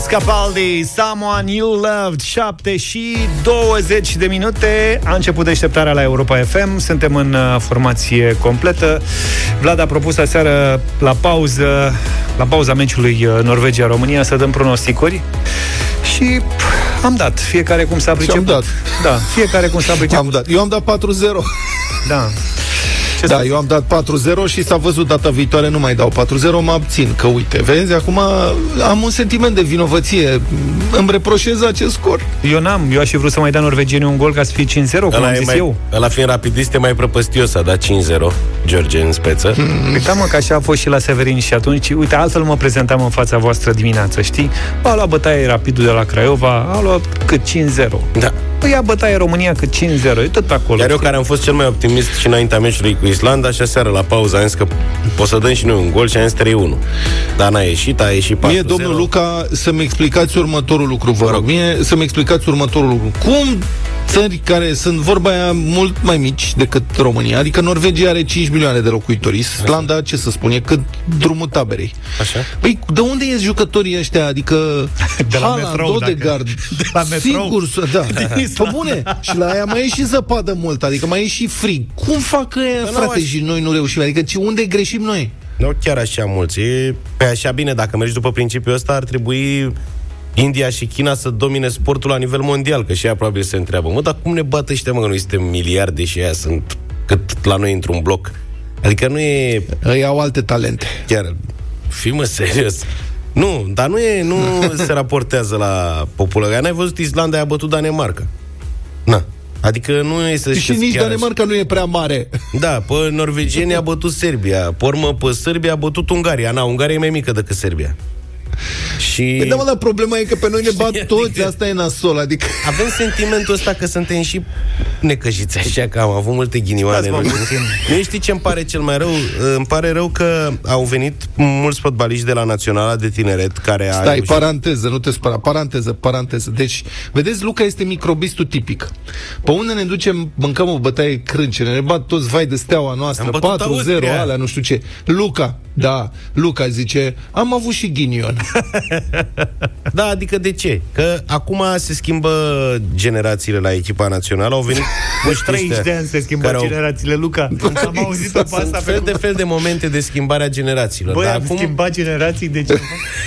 Luis Capaldi, Someone You Loved 7 și 20 de minute. A început deșteptarea la Europa FM Suntem în uh, formație completă. Vlad a propus aseară la pauză La pauza meciului uh, Norvegia-România Să dăm pronosticuri. Și pf, am dat, fiecare cum s-a priceput. dat. Da, fiecare cum s-a priceput Am dat. Eu am dat 4-0. Da Ce da, eu am dat 4-0 și s-a văzut data viitoare nu mai dau 4-0, mă abțin. Că uite, vezi, acum am un sentiment de vinovăție. Îmi reproșez acest scor. Eu n-am, eu aș fi vrut să mai dea norvegienii un gol ca să fie 5-0, cum am zis mai, eu. ăla fiind rapidist, e mai prăpăstios, a dat 5-0, George în speță. Hmm. Uita mă că așa a fost și la Severin și atunci, uite, altfel mă prezentam în fața voastră dimineața, știi? A luat bătaie rapidul de la Craiova, a luat cât 5-0. Da. Păi ia bătaie România cât 5-0, e tot pe acolo. Iar eu știi? care am fost cel mai optimist și înaintea meciului cu Islanda și aseară la pauză am zis că o să dăm și noi un gol și am zis 3-1. Dar n-a ieșit, a ieșit 4-0. Mie, domnul Luca, să-mi explicați următorul lucru, vă rog. Mie să-mi explicați următorul lucru. Cum țări care sunt vorba aia mult mai mici decât România, adică Norvegia are 5 milioane de locuitori, Islanda, ce să spun, e cât drumul taberei. Așa? Păi, de unde ies jucătorii ăștia? Adică De la Haaland, metrou, dacă- Odegaard, de la metrou. Sigur, să- da. Din Pe Islanda. bune. Și la aia mai e și zăpadă mult, adică mai e și frig. Cum fac ăia, n-au frate, așa- și noi nu reușim? Adică ce, unde greșim noi? Nu chiar așa mulți. E, pe așa bine, dacă mergi după principiul ăsta, ar trebui India și China să domine sportul la nivel mondial, că și ea probabil se întreabă, mă, dar cum ne bat ăștia, mă, că noi suntem miliarde și ea sunt cât la noi într-un bloc. Adică nu e Ei au alte talente. chiar, fii mă serios. Nu, dar nu e, nu se raportează la populație. N-ai văzut Islanda a bătut Danemarca. Na. Adică nu este Și nici chiar Danemarca nu e prea mare. așa. Da, pe norvegieni a bătut Serbia. Pe urmă, pe Serbia a bătut Ungaria. Na, Ungaria e mai mică decât Serbia. Și Păi da, mă, dar problema e că pe noi ne bat Adică- toți, asta e nasol, adică... avem sentimentul ăsta că suntem și necăjiți așa, că am avut multe ghinioane. Dați-mă în ultimul- Nu știi ce îmi pare cel mai rău? Îmi pare rău că au venit mulți fotbaliști de la Naționala de Tineret care a Stai, reușit- paranteză, nu te spăra, paranteză, paranteză. Deci, vedeți, Luca este microbistul tipic. Pe unde ne ducem, mâncăm o bătaie crâncene, ne bat toți vai de steaua noastră, Am bătut 4-0, Austria. alea, nu știu ce. Luca, da, Luca zice, am avut și ghinion. Da, adică de ce? Că acum se schimbă generațiile la echipa națională, au venit puștii 30 ăștia de ani se schimbă care au- generațiile, Luca. Am auzit-o pe Sunt asta fel pe de fel de momente de schimbare a generațiilor. Băi, Dar am acum, schimbat generații de ce?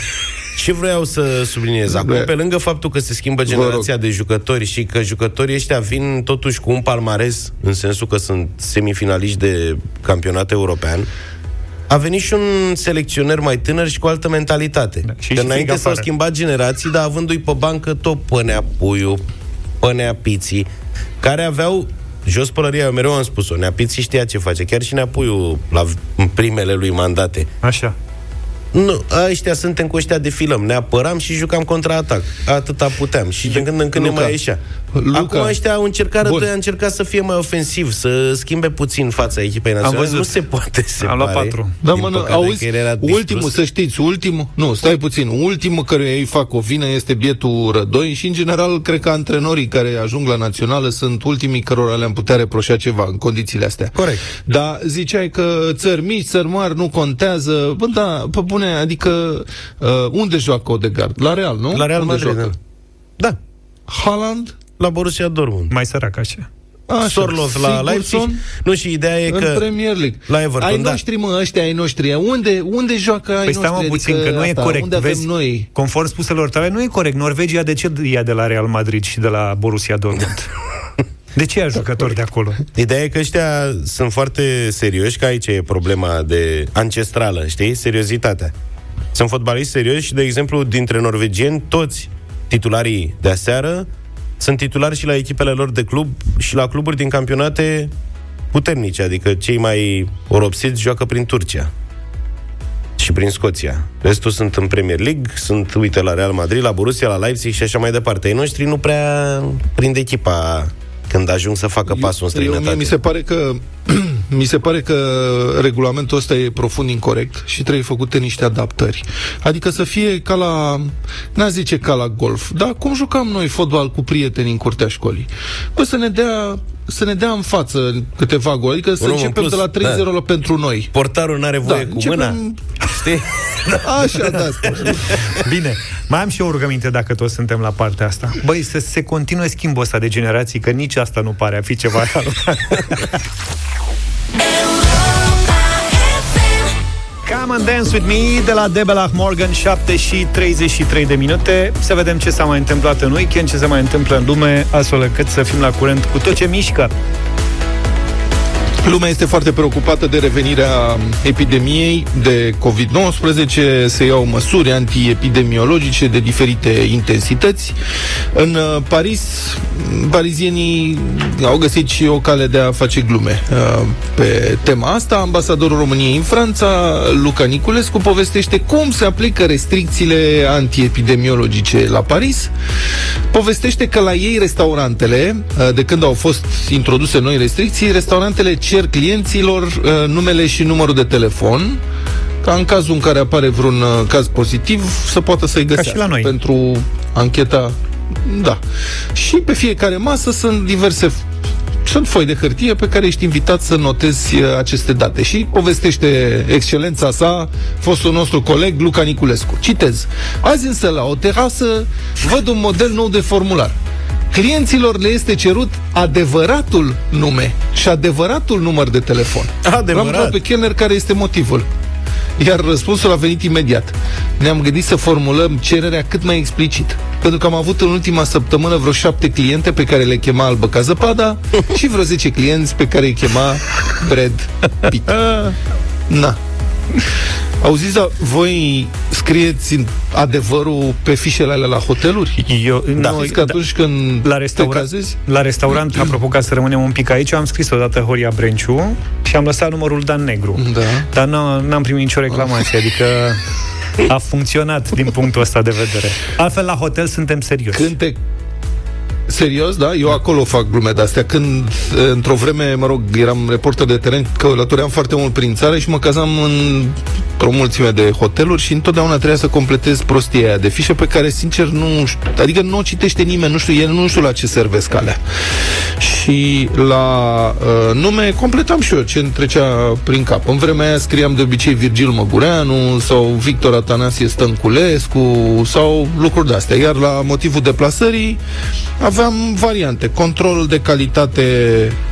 ce vreau să subliniez acum, Bă. pe lângă faptul că se schimbă generația de jucători și că jucătorii ăștia vin totuși cu un palmares, în sensul că sunt semifinaliști de campionat european, a venit și un selecționer mai tânăr și cu altă mentalitate. Da, și că și înainte frig s-au afară. schimbat generații, dar avându-i pe bancă tot pânea puiul, pânea piții, care aveau jos pălăria, eu mereu am spus-o, Neapiții știa ce face, chiar și Neapuiu la v- primele lui mandate. Așa. Nu, ăștia suntem cu ăștia de filăm. Ne apăram și jucam contra-atac. Atâta puteam. Și din când în când Luca. ne mai ieșea. Luca. Acum ăștia au încercat, Bun. rădoi, a încercat să fie mai ofensiv, să schimbe puțin fața echipei naționale. văzut. Nu se poate, se Am luat pare. patru. Da, Din mă, nu, păcate, auzi, că el era distrus. ultimul, să știți, ultimul, nu, stai puțin, ultimul care ei fac o vină este bietul Rădoi și, în general, cred că antrenorii care ajung la națională sunt ultimii cărora le-am putea reproșa ceva în condițiile astea. Corect. Dar ziceai că țări mici, țări mari nu contează. Bă, da, pe bune, adică uh, unde joacă Odegaard? La Real, nu? La Real unde Madrid, joacă? da. Da, Haaland? la Borussia Dortmund. Mai sărac așa. Așa. Sorloth la Leipzig. Sigurdsson Nu, și ideea e în că... Premier League. la Everton, ai da. noștri, mă, ăștia ai noștri. Unde, unde joacă ai Păi stai noștri? mă puțin, Adică că nu e asta, corect. Unde avem Vezi, noi? Conform spuselor tale, nu e corect. Norvegia de ce ia de la Real Madrid și de la Borussia Dortmund? De ce ia jucători de acolo? Ideea e că ăștia sunt foarte serioși, că aici e problema de ancestrală, știi? Seriozitatea. Sunt fotbaliști serioși și, de exemplu, dintre norvegieni, toți titularii de aseară sunt titulari și la echipele lor de club și la cluburi din campionate puternice, adică cei mai oropsiți joacă prin Turcia și prin Scoția. Restul sunt în Premier League, sunt, uite, la Real Madrid, la Borussia, la Leipzig și așa mai departe. Ei noștri nu prea prind echipa când ajung să facă pasul în Eu, mie străinătate. mi se pare că mi se pare că regulamentul ăsta e profund incorrect și trebuie făcute niște adaptări. Adică să fie ca la, n-a zice ca la golf, dar cum jucam noi fotbal cu prieteni în curtea școlii? Bă, să ne dea să ne dea în față câteva gole, adică să Unul în începem plus, de la 3-0 da. la pentru noi. Portarul n-are voie cu începem- mâna. știi? Așa, da, spune. Bine, mai am și eu o rugăminte dacă toți suntem la partea asta. Băi, să se continue schimbul ăsta de generații, că nici asta nu pare a fi ceva Come and Dance With Me de la Debelach Morgan 7 și 33 de minute. Să vedem ce s-a mai întâmplat în weekend Ce se mai întâmplă în lume Astfel încât să fim la curent cu tot ce mișcă Lumea este foarte preocupată de revenirea epidemiei de COVID-19, se iau măsuri antiepidemiologice de diferite intensități. În uh, Paris, parizienii au găsit și o cale de a face glume uh, pe tema asta. Ambasadorul României în Franța, Luca Niculescu, povestește cum se aplică restricțiile antiepidemiologice la Paris. Povestește că la ei restaurantele, uh, de când au fost introduse noi restricții, restaurantele cer clienților uh, numele și numărul de telefon ca în cazul în care apare vreun uh, caz pozitiv să poată să-i găsească. Ca și la noi. Pentru ancheta da. Și pe fiecare masă sunt diverse sunt foi de hârtie pe care ești invitat să notezi uh, aceste date. Și povestește excelența sa, fostul nostru coleg Luca Niculescu. Citez. Azi însă la o terasă văd un model nou de formular. Clienților le este cerut adevăratul nume și adevăratul număr de telefon. Adevărat. L-am pe Kenner care este motivul. Iar răspunsul a venit imediat. Ne-am gândit să formulăm cererea cât mai explicit. Pentru că am avut în ultima săptămână vreo șapte cliente pe care le chema Albă ca zăpada și vreo 10 clienți pe care îi chema Brad Pitt. Na. Auziți, dar voi scrieți adevărul pe fișele alea la hoteluri? Eu, Da, noi- că atunci când la, te restaura- cazezi... la restaurant, apropo, ca să rămânem un pic aici, am scris odată Horia Brenciu și am lăsat numărul Dan Negru. Da. Dar n- n-am primit nicio reclamație, adică a funcționat din punctul ăsta de vedere. Altfel, la hotel suntem serioși. Când te Serios, da? Eu acolo fac glume de-astea. Când, eh, într-o vreme, mă rog, eram reporter de teren, călătoream foarte mult prin țară și mă cazam în o mulțime de hoteluri și întotdeauna trebuia să completez prostia aia de fișe pe care, sincer, nu știu, adică nu o citește nimeni, nu știu, el nu știu la ce servesc alea. Și la uh, nume completam și eu ce îmi trecea prin cap. În vremea aia scriam de obicei Virgil Măgureanu sau Victor Atanasie Stănculescu sau lucruri de-astea. Iar la motivul deplasării aveam variante. Control de calitate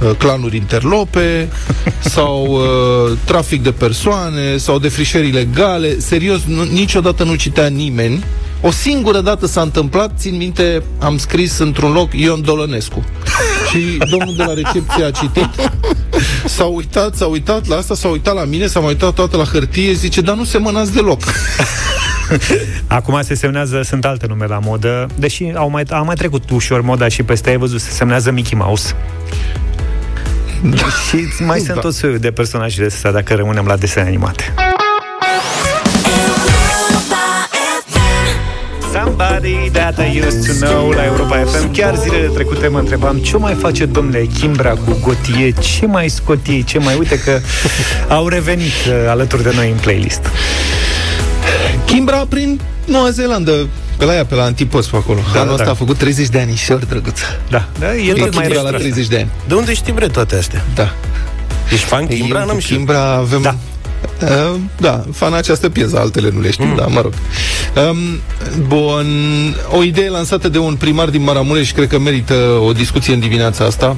uh, clanuri interlope sau uh, trafic de persoane sau defrișări ilegale. Serios, nu, niciodată nu citea nimeni o singură dată s-a întâmplat, țin minte, am scris într-un loc Ion Dolănescu. Și domnul de la recepție a citit, s-a uitat, s-a uitat la asta, s-a uitat la mine, s-a mai uitat toată la hârtie, zice, dar nu semănați deloc. Acum se semnează, sunt alte nume la modă, deși au mai, a mai trecut ușor moda și peste ai văzut, se semnează Mickey Mouse. Și mai sunt Da. tot soiul de personaje astea dacă rămânem la desene animate. Somebody that I used to know la Europa FM. Chiar zilele trecute mă întrebam ce mai face domnule Kimbra cu Gotie, ce mai scot ei, ce mai... Uite că au revenit uh, alături de noi în playlist. Kimbra prin Noua Zeelandă, pe la ea, pe la Antipost, pe acolo. Da, Anul da. ăsta a făcut 30 de anișori, drăguță. Da, da e E tot mai Kimbra la retras. 30 de ani. De unde știm bre toate astea? Da. Ești fan Kimbra? Eu N-am cu știut. Kimbra avem... Da. Uh, da, fan această piesă, altele nu le știu, mm. da, mă rog. Um, bun, o idee lansată de un primar din Maramureș, cred că merită o discuție în dimineața asta,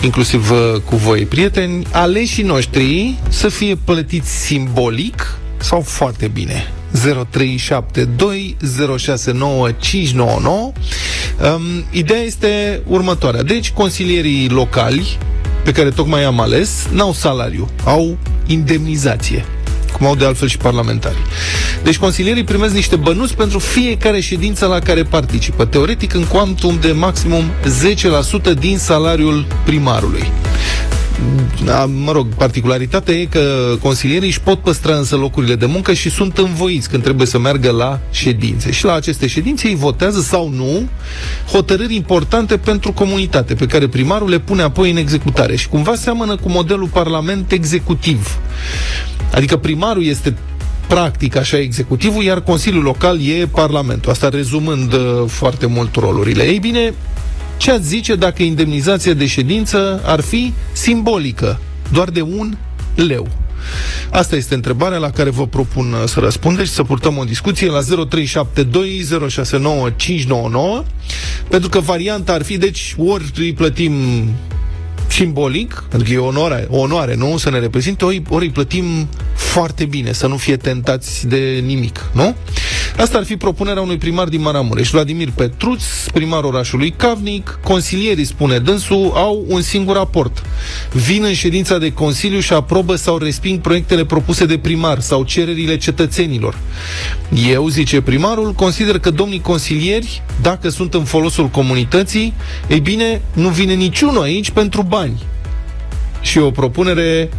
inclusiv uh, cu voi, prieteni, aleșii noștri să fie plătiți simbolic sau foarte bine. 0372 069 599 um, Ideea este următoarea. Deci, consilierii locali pe care tocmai am ales n-au salariu, au indemnizație cum au de altfel și parlamentarii. Deci consilierii primesc niște bănuți pentru fiecare ședință la care participă, teoretic în cuantum de maximum 10% din salariul primarului. Da, mă rog, particularitatea e că consilierii își pot păstra însă locurile de muncă și sunt învoiți când trebuie să meargă la ședințe. Și la aceste ședințe ei votează sau nu hotărâri importante pentru comunitate, pe care primarul le pune apoi în executare. Și cumva seamănă cu modelul parlament executiv. Adică primarul este practic așa executivul, iar Consiliul Local e Parlamentul. Asta rezumând uh, foarte mult rolurile. Ei bine, ce ați zice dacă indemnizația de ședință ar fi simbolică, doar de un leu? Asta este întrebarea la care vă propun uh, să răspundeți și să purtăm o discuție la 0372069599 pentru că varianta ar fi, deci, ori îi plătim simbolic, adică e o onoare, o onoare, nu? Să ne reprezinte, ori, ori îi plătim foarte bine, să nu fie tentați de nimic, nu? Asta ar fi propunerea unui primar din Maramureș. Vladimir Petruț, primarul orașului Cavnic, consilierii, spune dânsul, au un singur aport. Vin în ședința de consiliu și aprobă sau resping proiectele propuse de primar sau cererile cetățenilor. Eu, zice primarul, consider că domnii consilieri, dacă sunt în folosul comunității, ei bine, nu vine niciunul aici pentru bani. Și o propunere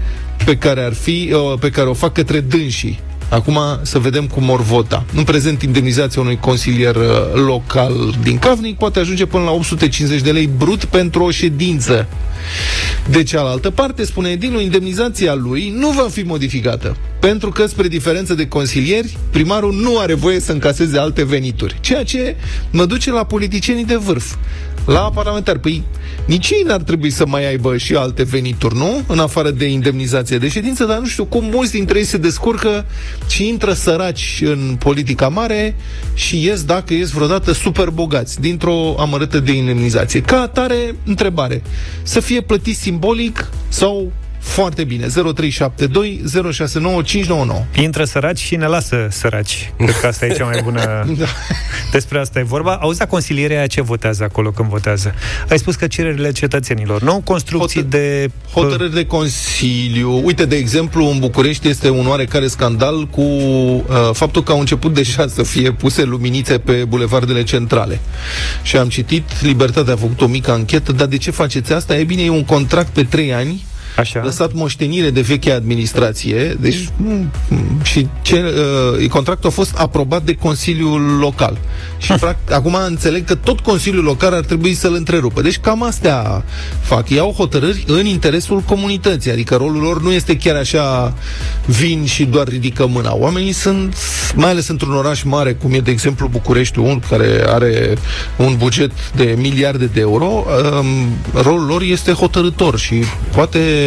pe care ar fi, pe care o fac către dânsii. Acum să vedem cum or vota. În prezent, indemnizația unui consilier uh, local din Cavnic poate ajunge până la 850 de lei brut pentru o ședință. De cealaltă parte, spune edilul, indemnizația lui nu va fi modificată, pentru că, spre diferență de consilieri, primarul nu are voie să încaseze alte venituri, ceea ce mă duce la politicienii de vârf, la parlamentari. Păi, nici ei n-ar trebui să mai aibă și alte venituri, nu? În afară de indemnizație de ședință, dar nu știu cum mulți dintre ei se descurcă și intră săraci în politica mare și ies, dacă ies vreodată, super bogați dintr-o amărâtă de indemnizație. Ca atare, întrebare. Să fie plătit simbolic sau foarte bine. 0372 069 599. Intră săraci și ne lasă săraci. Cred că asta e cea mai bună... da. Despre asta e vorba. Auzi, consilierea ce votează acolo când votează? Ai spus că cererile cetățenilor, nu? Construcții Hot- de... Hotărâri de consiliu. Uite, de exemplu, în București este un oarecare scandal cu uh, faptul că au început deja să fie puse luminițe pe bulevardele centrale. Și am citit, Libertatea a făcut o mică anchetă, dar de ce faceți asta? E bine, e un contract pe trei ani Așa. lăsat moștenire de vechea administrație, deci mm, și ce, uh, contractul a fost aprobat de Consiliul Local. Și practic, acum înțeleg că tot Consiliul Local ar trebui să-l întrerupă. Deci cam astea fac. Iau hotărâri în interesul comunității, adică rolul lor nu este chiar așa vin și doar ridică mâna. Oamenii sunt, mai ales într-un oraș mare, cum e de exemplu Bucureștiul, care are un buget de miliarde de euro, um, rolul lor este hotărător și poate Uh,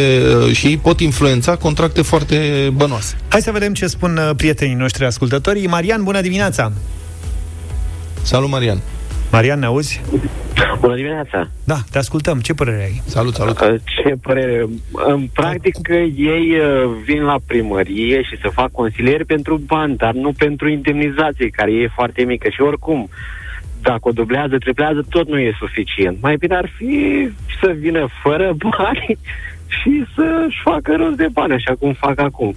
și ei pot influența contracte foarte bănoase. Hai să vedem ce spun uh, prietenii noștri ascultătorii. Marian, bună dimineața! Salut, Marian! Marian, ne auzi? Bună dimineața! Da, te ascultăm. Ce părere ai? Salut, salut! Uh, ce părere? În practic, ei vin la primărie și să fac consilieri pentru bani, dar nu pentru indemnizație, care e foarte mică. Și oricum, dacă o dublează, triplează, tot nu e suficient. Mai bine ar fi să vină fără bani și să-și facă rost de bani, așa cum fac acum.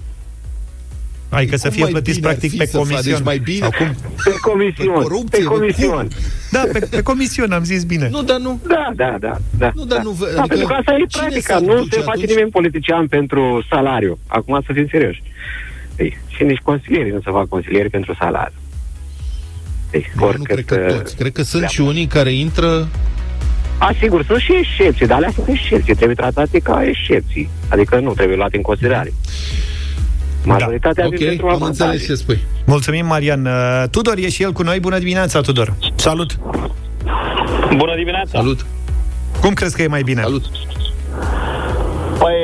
Adică să fie plătiți practic pe comision. Deci mai bine? Acum? Pe comision. Pe, corupție, pe comision. Da, pe, pe comision am zis bine. Nu, dar nu. Da, da, da. da nu, dar da. nu. Adică, da, pentru că asta e practica. Nu se face nimeni politician pentru salariu. Acum să fim serioși. Ei, și nici consilierii nu se fac consilieri pentru salariu. Ei, nu cred că toți. Cred că sunt și unii care intră a, sigur, sunt și excepții, dar alea sunt excepții, trebuie tratate ca excepții. Adică nu trebuie luate în considerare. Majoritatea da. Ok, am înțeles ce spui. Mulțumim, Marian. Uh, Tudor e și el cu noi. Bună dimineața, Tudor. Salut. Bună dimineața. Salut. Cum crezi că e mai bine? Salut. Păi,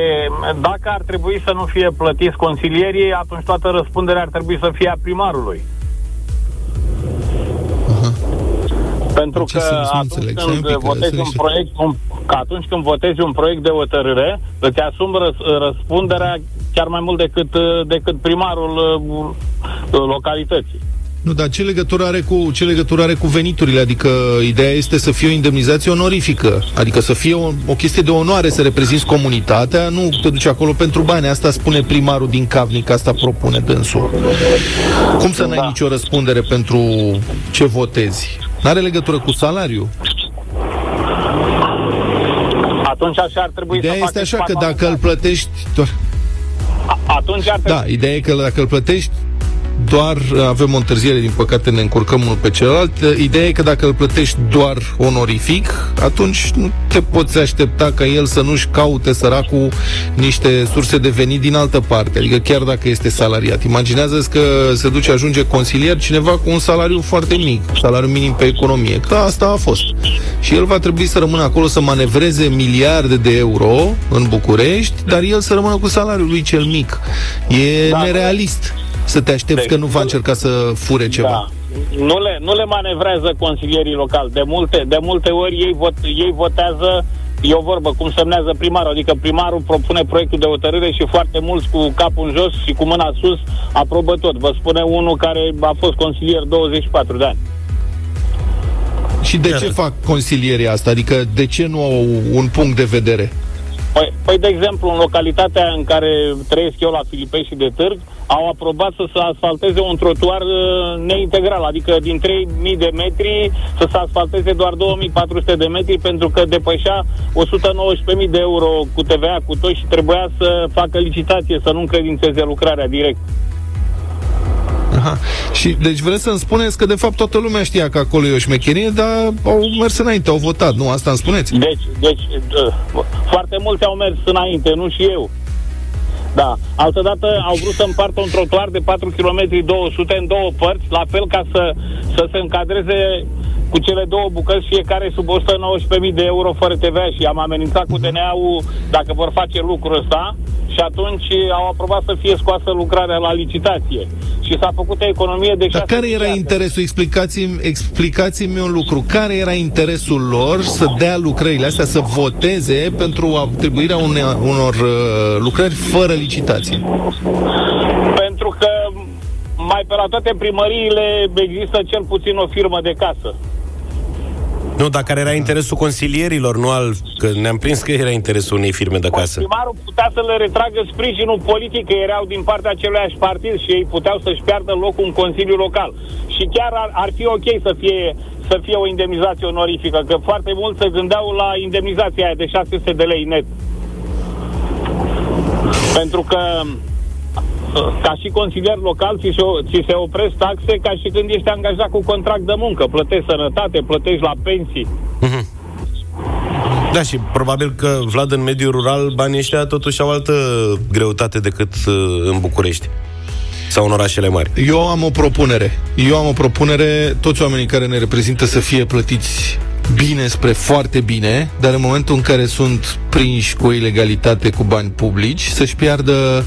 dacă ar trebui să nu fie plătiți consilierii, atunci toată răspunderea ar trebui să fie a primarului. Pentru că atunci când, votezi un proiect, un, că atunci când votezi un proiect de hotărâre, îți asumi răs, răspunderea chiar mai mult decât, decât primarul uh, localității. Nu, dar ce legătură are cu ce legătură are cu veniturile? Adică ideea este să fie o indemnizație onorifică, adică să fie o, o chestie de onoare să reprezinți comunitatea, nu te duci acolo pentru bani. Asta spune primarul din Cavnic, asta propune dânsul. Cum să da. n-ai nicio răspundere pentru ce votezi? N-are legătură cu salariul. Atunci așa ar trebui ideea să este așa că dacă îl plătești... Atunci ar trebui... Da, ideea e că dacă îl plătești doar avem o întârziere, din păcate ne încurcăm unul pe celălalt. Ideea e că dacă îl plătești doar onorific, atunci nu te poți aștepta ca el să nu-și caute săracul niște surse de venit din altă parte. Adică chiar dacă este salariat. imaginează că se duce, ajunge consilier cineva cu un salariu foarte mic, salariu minim pe economie. Că asta a fost. Și el va trebui să rămână acolo să manevreze miliarde de euro în București, dar el să rămână cu salariul lui cel mic. E da, nerealist să te aștepți deci, că nu va încerca să fure ceva. Da. Nu le, nu le manevrează consilierii locali. De multe, de multe ori ei, vot, ei votează E o vorbă, cum semnează primarul, adică primarul propune proiectul de hotărâre și foarte mulți cu capul în jos și cu mâna sus aprobă tot. Vă spune unul care a fost consilier 24 de ani. Și de ce fac consilierii asta? Adică de ce nu au un punct de vedere? Păi, păi, de exemplu, în localitatea în care trăiesc eu la Filipe și de Târg, au aprobat să se asfalteze un trotuar uh, neintegral, adică din 3.000 de metri să se asfalteze doar 2.400 de metri pentru că depășea 119.000 de euro cu TVA cu tot și trebuia să facă licitație, să nu încredințeze lucrarea direct. Aha. Și deci vreți să-mi spuneți că de fapt toată lumea știa că acolo e o șmecherie, dar au mers înainte, au votat, nu? Asta îmi spuneți? Deci, deci uh, foarte mulți au mers înainte, nu și eu. Da. Altădată au vrut să împartă un trotuar de 4 km 200 în două părți, la fel ca să, să se încadreze cu cele două bucăți, fiecare sub 119.000 de euro fără TVA și am amenințat cu DNA-ul dacă vor face lucrul ăsta și atunci au aprobat să fie scoasă lucrarea la licitație. Și s-a făcut o economie de Dar care era interesul? Explicați-mi, explicați-mi un lucru. Care era interesul lor să dea lucrările astea, să voteze pentru atribuirea une, unor uh, lucrări fără licitație? Pentru că mai pe la toate primăriile există cel puțin o firmă de casă. Nu, dar care era interesul consilierilor, nu al... Că ne-am prins că era interesul unei firme de casă. Primarul putea să le retragă sprijinul politic, că erau din partea aceluiași partid și ei puteau să-și piardă locul în Consiliul Local. Și chiar ar, ar fi ok să fie, să fie o indemnizație onorifică, că foarte mult se gândeau la indemnizația aia de 600 de lei net. Pentru că ca și consilier local ți se, ți se opresc taxe ca și când ești angajat cu contract de muncă. Plătești sănătate, plătești la pensii. Mm-hmm. Da, și probabil că, Vlad, în mediul rural, banii ăștia totuși au altă greutate decât uh, în București sau în orașele mari. Eu am o propunere. Eu am o propunere, toți oamenii care ne reprezintă să fie plătiți bine spre foarte bine, dar în momentul în care sunt prinși cu ilegalitate cu bani publici, să-și piardă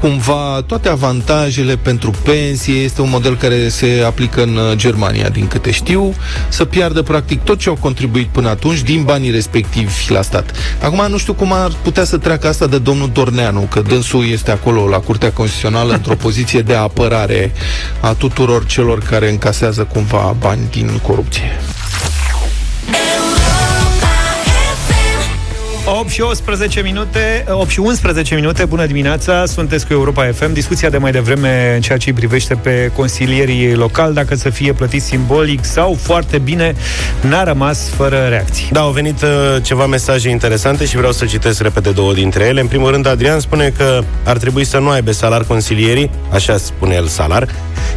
cumva toate avantajele pentru pensie, este un model care se aplică în uh, Germania, din câte știu, să piardă practic tot ce au contribuit până atunci din banii respectivi la stat. Acum nu știu cum ar putea să treacă asta de domnul Dorneanu, că dânsul este acolo la Curtea Constituțională într-o poziție de apărare a tuturor celor care încasează cumva bani din corupție. 8 și 11 minute, 8 și 11 minute, bună dimineața, sunteți cu Europa FM. Discuția de mai devreme în ceea ce îi privește pe consilierii locali, dacă să fie plătiți simbolic sau foarte bine, n-a rămas fără reacții. Da, au venit uh, ceva mesaje interesante și vreau să citesc repede două dintre ele. În primul rând, Adrian spune că ar trebui să nu aibă salar consilierii, așa spune el salar.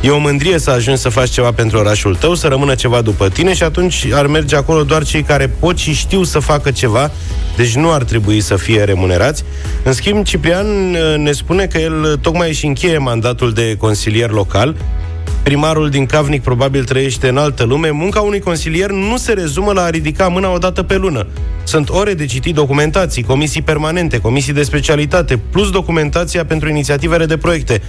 E o mândrie să ajungi să faci ceva pentru orașul tău, să rămână ceva după tine și atunci ar merge acolo doar cei care pot și știu să facă ceva, deci nu ar trebui să fie remunerați. În schimb, Ciprian uh, ne spune că el tocmai își încheie mandatul de consilier local Primarul din Cavnic probabil trăiește în altă lume. Munca unui consilier nu se rezumă la a ridica mâna o dată pe lună. Sunt ore de citit documentații, comisii permanente, comisii de specialitate, plus documentația pentru inițiativele de proiecte.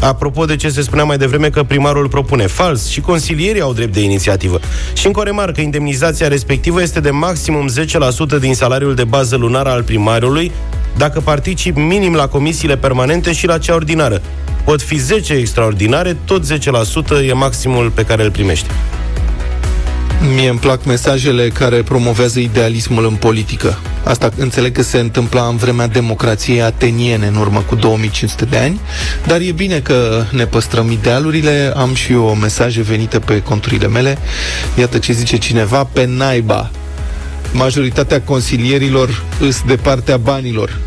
Apropo de ce se spunea mai devreme că primarul propune fals și consilierii au drept de inițiativă. Și încă o remarcă, indemnizația respectivă este de maximum 10% din salariul de bază lunar al primarului dacă particip minim la comisiile permanente și la cea ordinară. Pot fi 10 extraordinare, tot 10% e maximul pe care îl primești. Mie îmi plac mesajele care promovează idealismul în politică. Asta înțeleg că se întâmpla în vremea democrației ateniene, în urmă cu 2500 de ani, dar e bine că ne păstrăm idealurile. Am și eu mesaje venite pe conturile mele. Iată ce zice cineva, pe naiba. Majoritatea consilierilor îs de partea banilor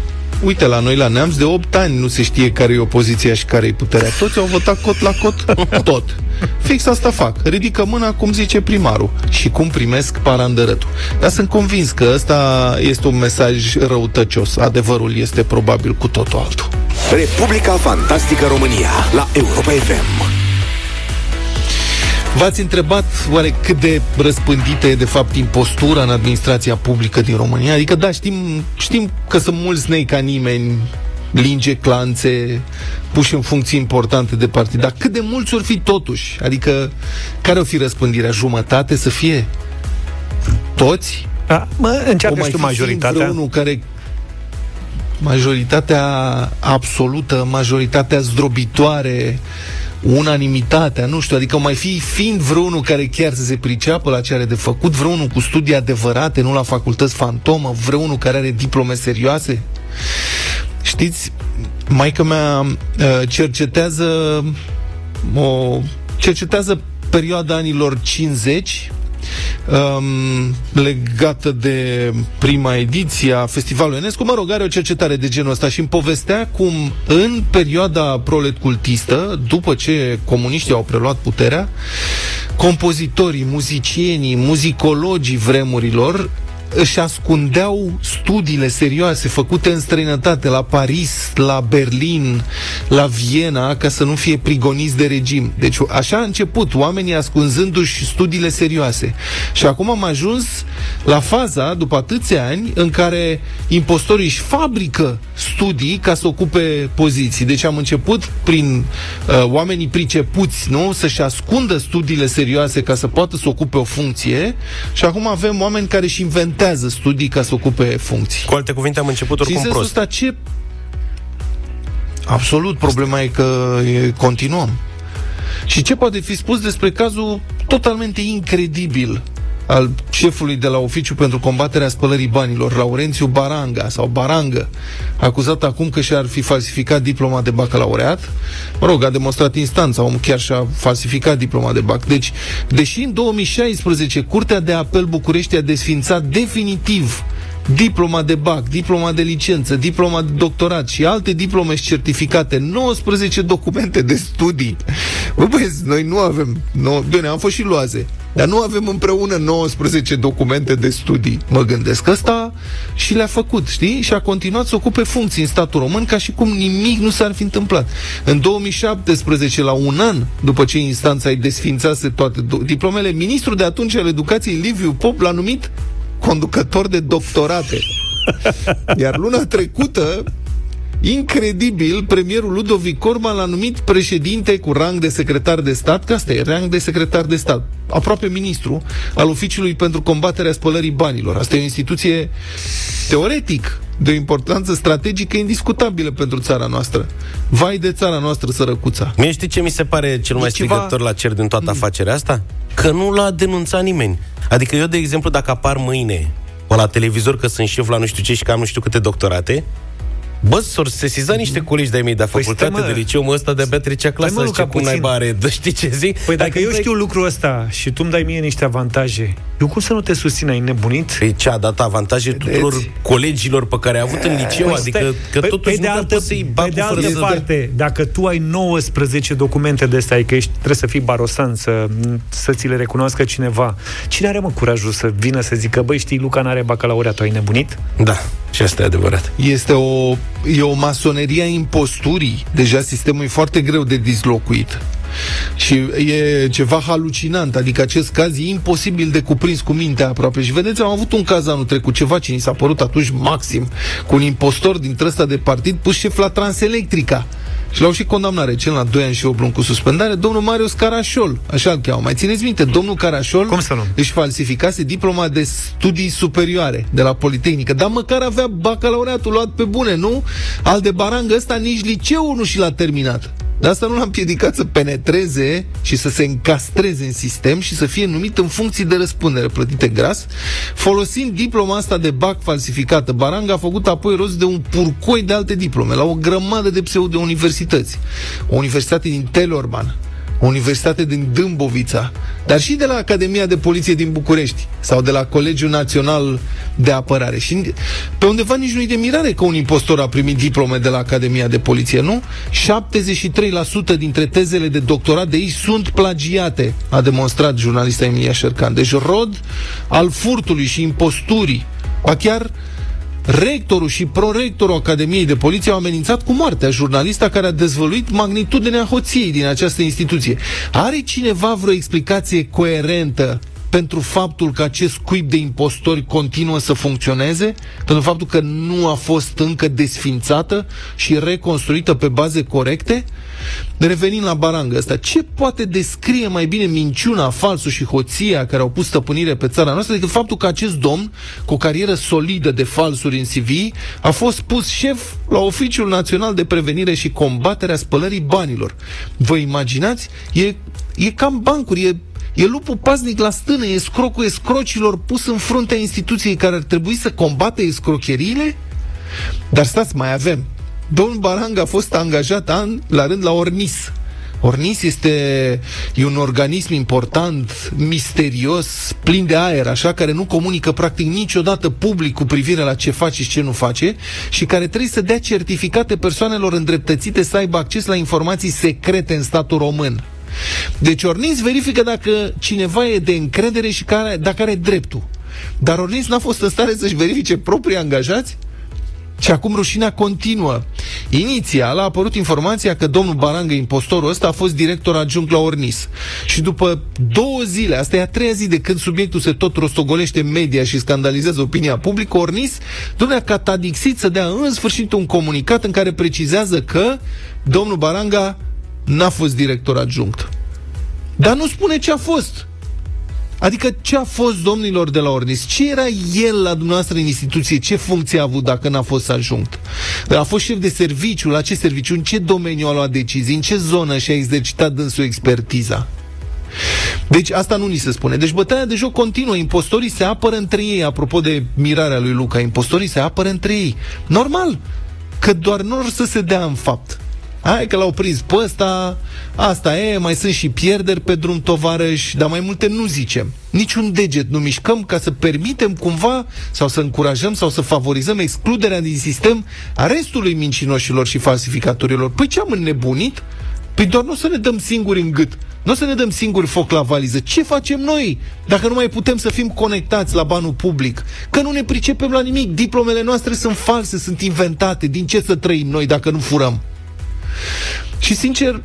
uite, la noi la Neamț de 8 ani nu se știe care e opoziția și care e puterea. Toți au votat cot la cot, tot. Fix asta fac. Ridică mâna, cum zice primarul. Și cum primesc parandărătul. Dar sunt convins că ăsta este un mesaj răutăcios. Adevărul este probabil cu totul altul. Republica Fantastică România la Europa FM. V-ați întrebat oare cât de răspândită e de fapt impostura în administrația publică din România? Adică da, știm, știm că sunt mulți nei ca nimeni, linge, clanțe, puși în funcții importante de partid, dar cât de mulți ori fi totuși? Adică care o fi răspândirea? Jumătate să fie? Toți? A, mă, încearcă și majoritatea. Unul care majoritatea absolută, majoritatea zdrobitoare, unanimitatea, nu știu, adică mai fi fiind vreunul care chiar să se priceapă la ce are de făcut, vreunul cu studii adevărate, nu la facultăți fantomă, vreunul care are diplome serioase? Știți, maica mea uh, cercetează o cercetează perioada anilor 50 um, legată de prima ediție a Festivalului Enescu. Mă rog, are o cercetare de genul ăsta și îmi povestea cum în perioada prolet cultistă, după ce comuniștii au preluat puterea, compozitorii, muzicienii, muzicologii vremurilor își ascundeau studiile serioase făcute în străinătate, la Paris, la Berlin, la Viena, ca să nu fie prigoniți de regim. Deci așa a început, oamenii ascunzându-și studiile serioase. Și acum am ajuns la faza, după atâția ani, în care impostorii își fabrică studii ca să ocupe poziții. Deci am început prin uh, oamenii pricepuți, nu? Să-și ascundă studiile serioase ca să poată să ocupe o funcție și acum avem oameni care își inventează inventează studii ca să ocupe funcții. Cu alte cuvinte, am început oricum și prost. Ăsta, ce... Absolut, problema e că e, continuăm. Și ce poate fi spus despre cazul totalmente incredibil al șefului de la Oficiu pentru combaterea spălării banilor, Laurențiu Baranga sau Barangă, acuzat acum că și-ar fi falsificat diploma de bacalaureat. Mă rog, a demonstrat instanța, omul chiar și-a falsificat diploma de bac. Deci, deși în 2016 Curtea de Apel București a desfințat definitiv diploma de BAC, diploma de licență, diploma de doctorat și alte diplome și certificate, 19 documente de studii. Bă, băieți, noi nu avem... No, bine, am fost și luaze. Dar nu avem împreună 19 documente de studii. Mă gândesc ăsta și le-a făcut, știi? Și a continuat să ocupe funcții în statul român ca și cum nimic nu s-ar fi întâmplat. În 2017, la un an după ce instanța îi desfințase toate diplomele, ministrul de atunci al educației, Liviu Pop, l-a numit conducător de doctorate. Iar luna trecută, Incredibil, premierul Ludovic Orban l-a numit președinte cu rang de secretar de stat, că asta e, rang de secretar de stat, aproape ministru al Oficiului pentru combaterea spălării banilor. Asta e o instituție teoretic de o importanță strategică indiscutabilă pentru țara noastră. Vai de țara noastră, sărăcuța. Mie știi ce mi se pare cel mai ceva... strigător la cer din toată mm. afacerea asta? Că nu l-a denunțat nimeni. Adică eu, de exemplu, dacă apar mâine la televizor că sunt șef la nu știu ce și că am nu știu câte doctorate, Bă, s-or sesiza niște colegi de-ai mei de păi facultate, păi de liceu, mă, ăsta de-abia trecea clasa, păi ce cum naiba are, dă știi ce zic? Păi dacă, dacă eu știu lucrul ăsta și tu îmi dai mie niște avantaje, eu cum să nu te susțin, ai nebunit? Păi ce a dat avantaje tuturor colegilor pe care ai avut în liceu, păi adică stai, că păi, totuși pe de altă, să-i Pe de altă parte, să dacă tu ai 19 documente de astea, că ești, trebuie să fii barosan, să, să ți le recunoască cineva, cine are mă curajul să vină să zică, băi, știi, Luca n-are bacalaureat, ai nebunit? Da, și asta e adevărat. Este o e o masonerie a imposturii. Deja sistemul e foarte greu de dislocuit. Și e ceva halucinant, adică acest caz e imposibil de cuprins cu mintea aproape. Și vedeți, am avut un caz anul trecut, ceva ce ni s-a părut atunci maxim, cu un impostor din ăsta de partid pus șef la Transelectrica. Și l-au și condamnat recent la 2 ani și 8 luni cu suspendare, domnul Marius Carașol, așa îl cheamă. Mai țineți minte, domnul Carașol Cum să nu? își falsificase diploma de studii superioare de la Politehnică, dar măcar avea bacalaureatul luat pe bune, nu? Al de barangă ăsta nici liceul nu și l-a terminat. Dar asta nu l-a împiedicat să penetreze și să se încastreze în sistem și să fie numit în funcții de răspundere plătite gras, folosind diploma asta de BAC falsificată. Baranga a făcut apoi rost de un purcoi de alte diplome la o grămadă de pseudo-universități. O universitate din Telorman, Universitate din Dâmbovița, dar și de la Academia de Poliție din București sau de la Colegiul Național de Apărare. Și pe undeva nici nu-i de mirare că un impostor a primit diplome de la Academia de Poliție, nu? 73% dintre tezele de doctorat de ei sunt plagiate, a demonstrat jurnalista Emilia Șercan. Deci rod al furtului și imposturii, ba chiar rectorul și prorectorul Academiei de Poliție au amenințat cu moartea jurnalista care a dezvăluit magnitudinea hoției din această instituție. Are cineva vreo explicație coerentă pentru faptul că acest cuib de impostori continuă să funcționeze, pentru faptul că nu a fost încă desfințată și reconstruită pe baze corecte? Revenind la barangă asta, ce poate descrie mai bine minciuna, falsul și hoția care au pus stăpânire pe țara noastră decât faptul că acest domn, cu o carieră solidă de falsuri în CV, a fost pus șef la Oficiul Național de Prevenire și Combaterea Spălării Banilor. Vă imaginați? E, e cam bancuri, e E lupul paznic la stână, e scrocul escrocilor pus în fruntea instituției care ar trebui să combate escrocheriile? Dar stați, mai avem. Domnul Barang a fost angajat an la rând la Ornis. Ornis este e un organism important, misterios, plin de aer, așa, care nu comunică practic niciodată public cu privire la ce face și ce nu face și care trebuie să dea certificate persoanelor îndreptățite să aibă acces la informații secrete în statul român. Deci Ornis verifică dacă cineva e de încredere și care, dacă are dreptul. Dar Ornis n-a fost în stare să-și verifice proprii angajați și acum rușinea continuă. Inițial a apărut informația că domnul Barangă, impostorul ăsta, a fost director adjunct la Ornis. Și după două zile, asta e a treia zi de când subiectul se tot rostogolește în media și scandalizează opinia publică, Ornis, domnule, a catadixit să dea în sfârșit un comunicat în care precizează că domnul Baranga n-a fost director adjunct. Dar nu spune ce a fost. Adică ce a fost domnilor de la Ornis? Ce era el la dumneavoastră în instituție? Ce funcție a avut dacă n-a fost adjunct? A fost șef de serviciu? La ce serviciu? În ce domeniu a luat decizii? În ce zonă și-a exercitat dânsul expertiza? Deci asta nu ni se spune. Deci bătaia de joc continuă. Impostorii se apără între ei, apropo de mirarea lui Luca. Impostorii se apără între ei. Normal. Că doar nu să se dea în fapt. Hai că l-au prins pe ăsta, asta e, mai sunt și pierderi pe drum tovarăși, dar mai multe nu zicem. Niciun deget nu mișcăm ca să permitem cumva sau să încurajăm sau să favorizăm excluderea din sistem a restului mincinoșilor și falsificatorilor. Păi ce am înnebunit? Păi doar nu o să ne dăm singuri în gât. Nu o să ne dăm singuri foc la valiză. Ce facem noi dacă nu mai putem să fim conectați la banul public? Că nu ne pricepem la nimic. Diplomele noastre sunt false, sunt inventate. Din ce să trăim noi dacă nu furăm? Și sincer,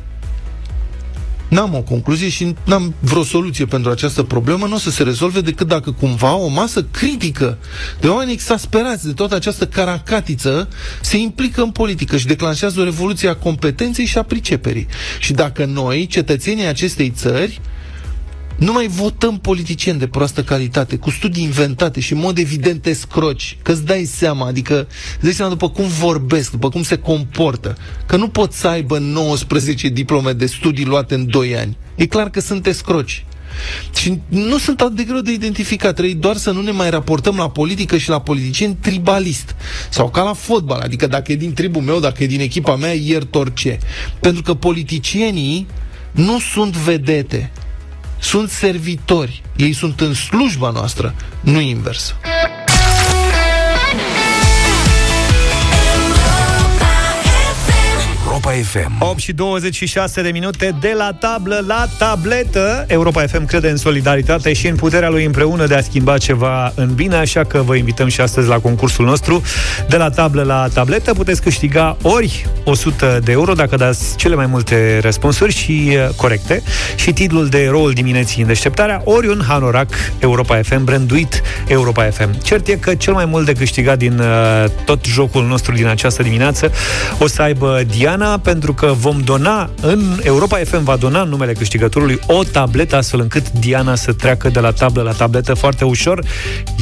N-am o concluzie și n-am vreo soluție pentru această problemă, nu o să se rezolve decât dacă cumva o masă critică de oameni exasperați de toată această caracatiță se implică în politică și declanșează o revoluție a competenței și a priceperii. Și dacă noi, cetățenii acestei țări, nu mai votăm politicieni de proastă calitate, cu studii inventate și în mod evident escroci, că îți dai seama, adică îți dai seama după cum vorbesc, după cum se comportă, că nu pot să aibă 19 diplome de studii luate în 2 ani. E clar că sunt escroci. Și nu sunt atât de greu de identificat, trebuie doar să nu ne mai raportăm la politică și la politicieni tribalist. Sau ca la fotbal, adică dacă e din tribul meu, dacă e din echipa mea, iert orice. Pentru că politicienii nu sunt vedete sunt servitori. Ei sunt în slujba noastră, nu invers. Europa FM 8 și 26 de minute de la tablă la tabletă. Europa FM crede în solidaritate și în puterea lui împreună de a schimba ceva în bine Așa că vă invităm și astăzi la concursul nostru. De la tablă la tabletă puteți câștiga ori 100 de euro Dacă dați cele mai multe răspunsuri și uh, corecte. Și titlul de eroul dimineții în deșteptarea Ori un hanorac Europa FM branduit Europa FM Cert e că cel mai mult de câștigat din uh, tot jocul nostru din această dimineață O să aibă Diana pentru că vom dona în Europa FM va dona în numele câștigătorului o tabletă astfel încât Diana să treacă de la tablă la tabletă foarte ușor.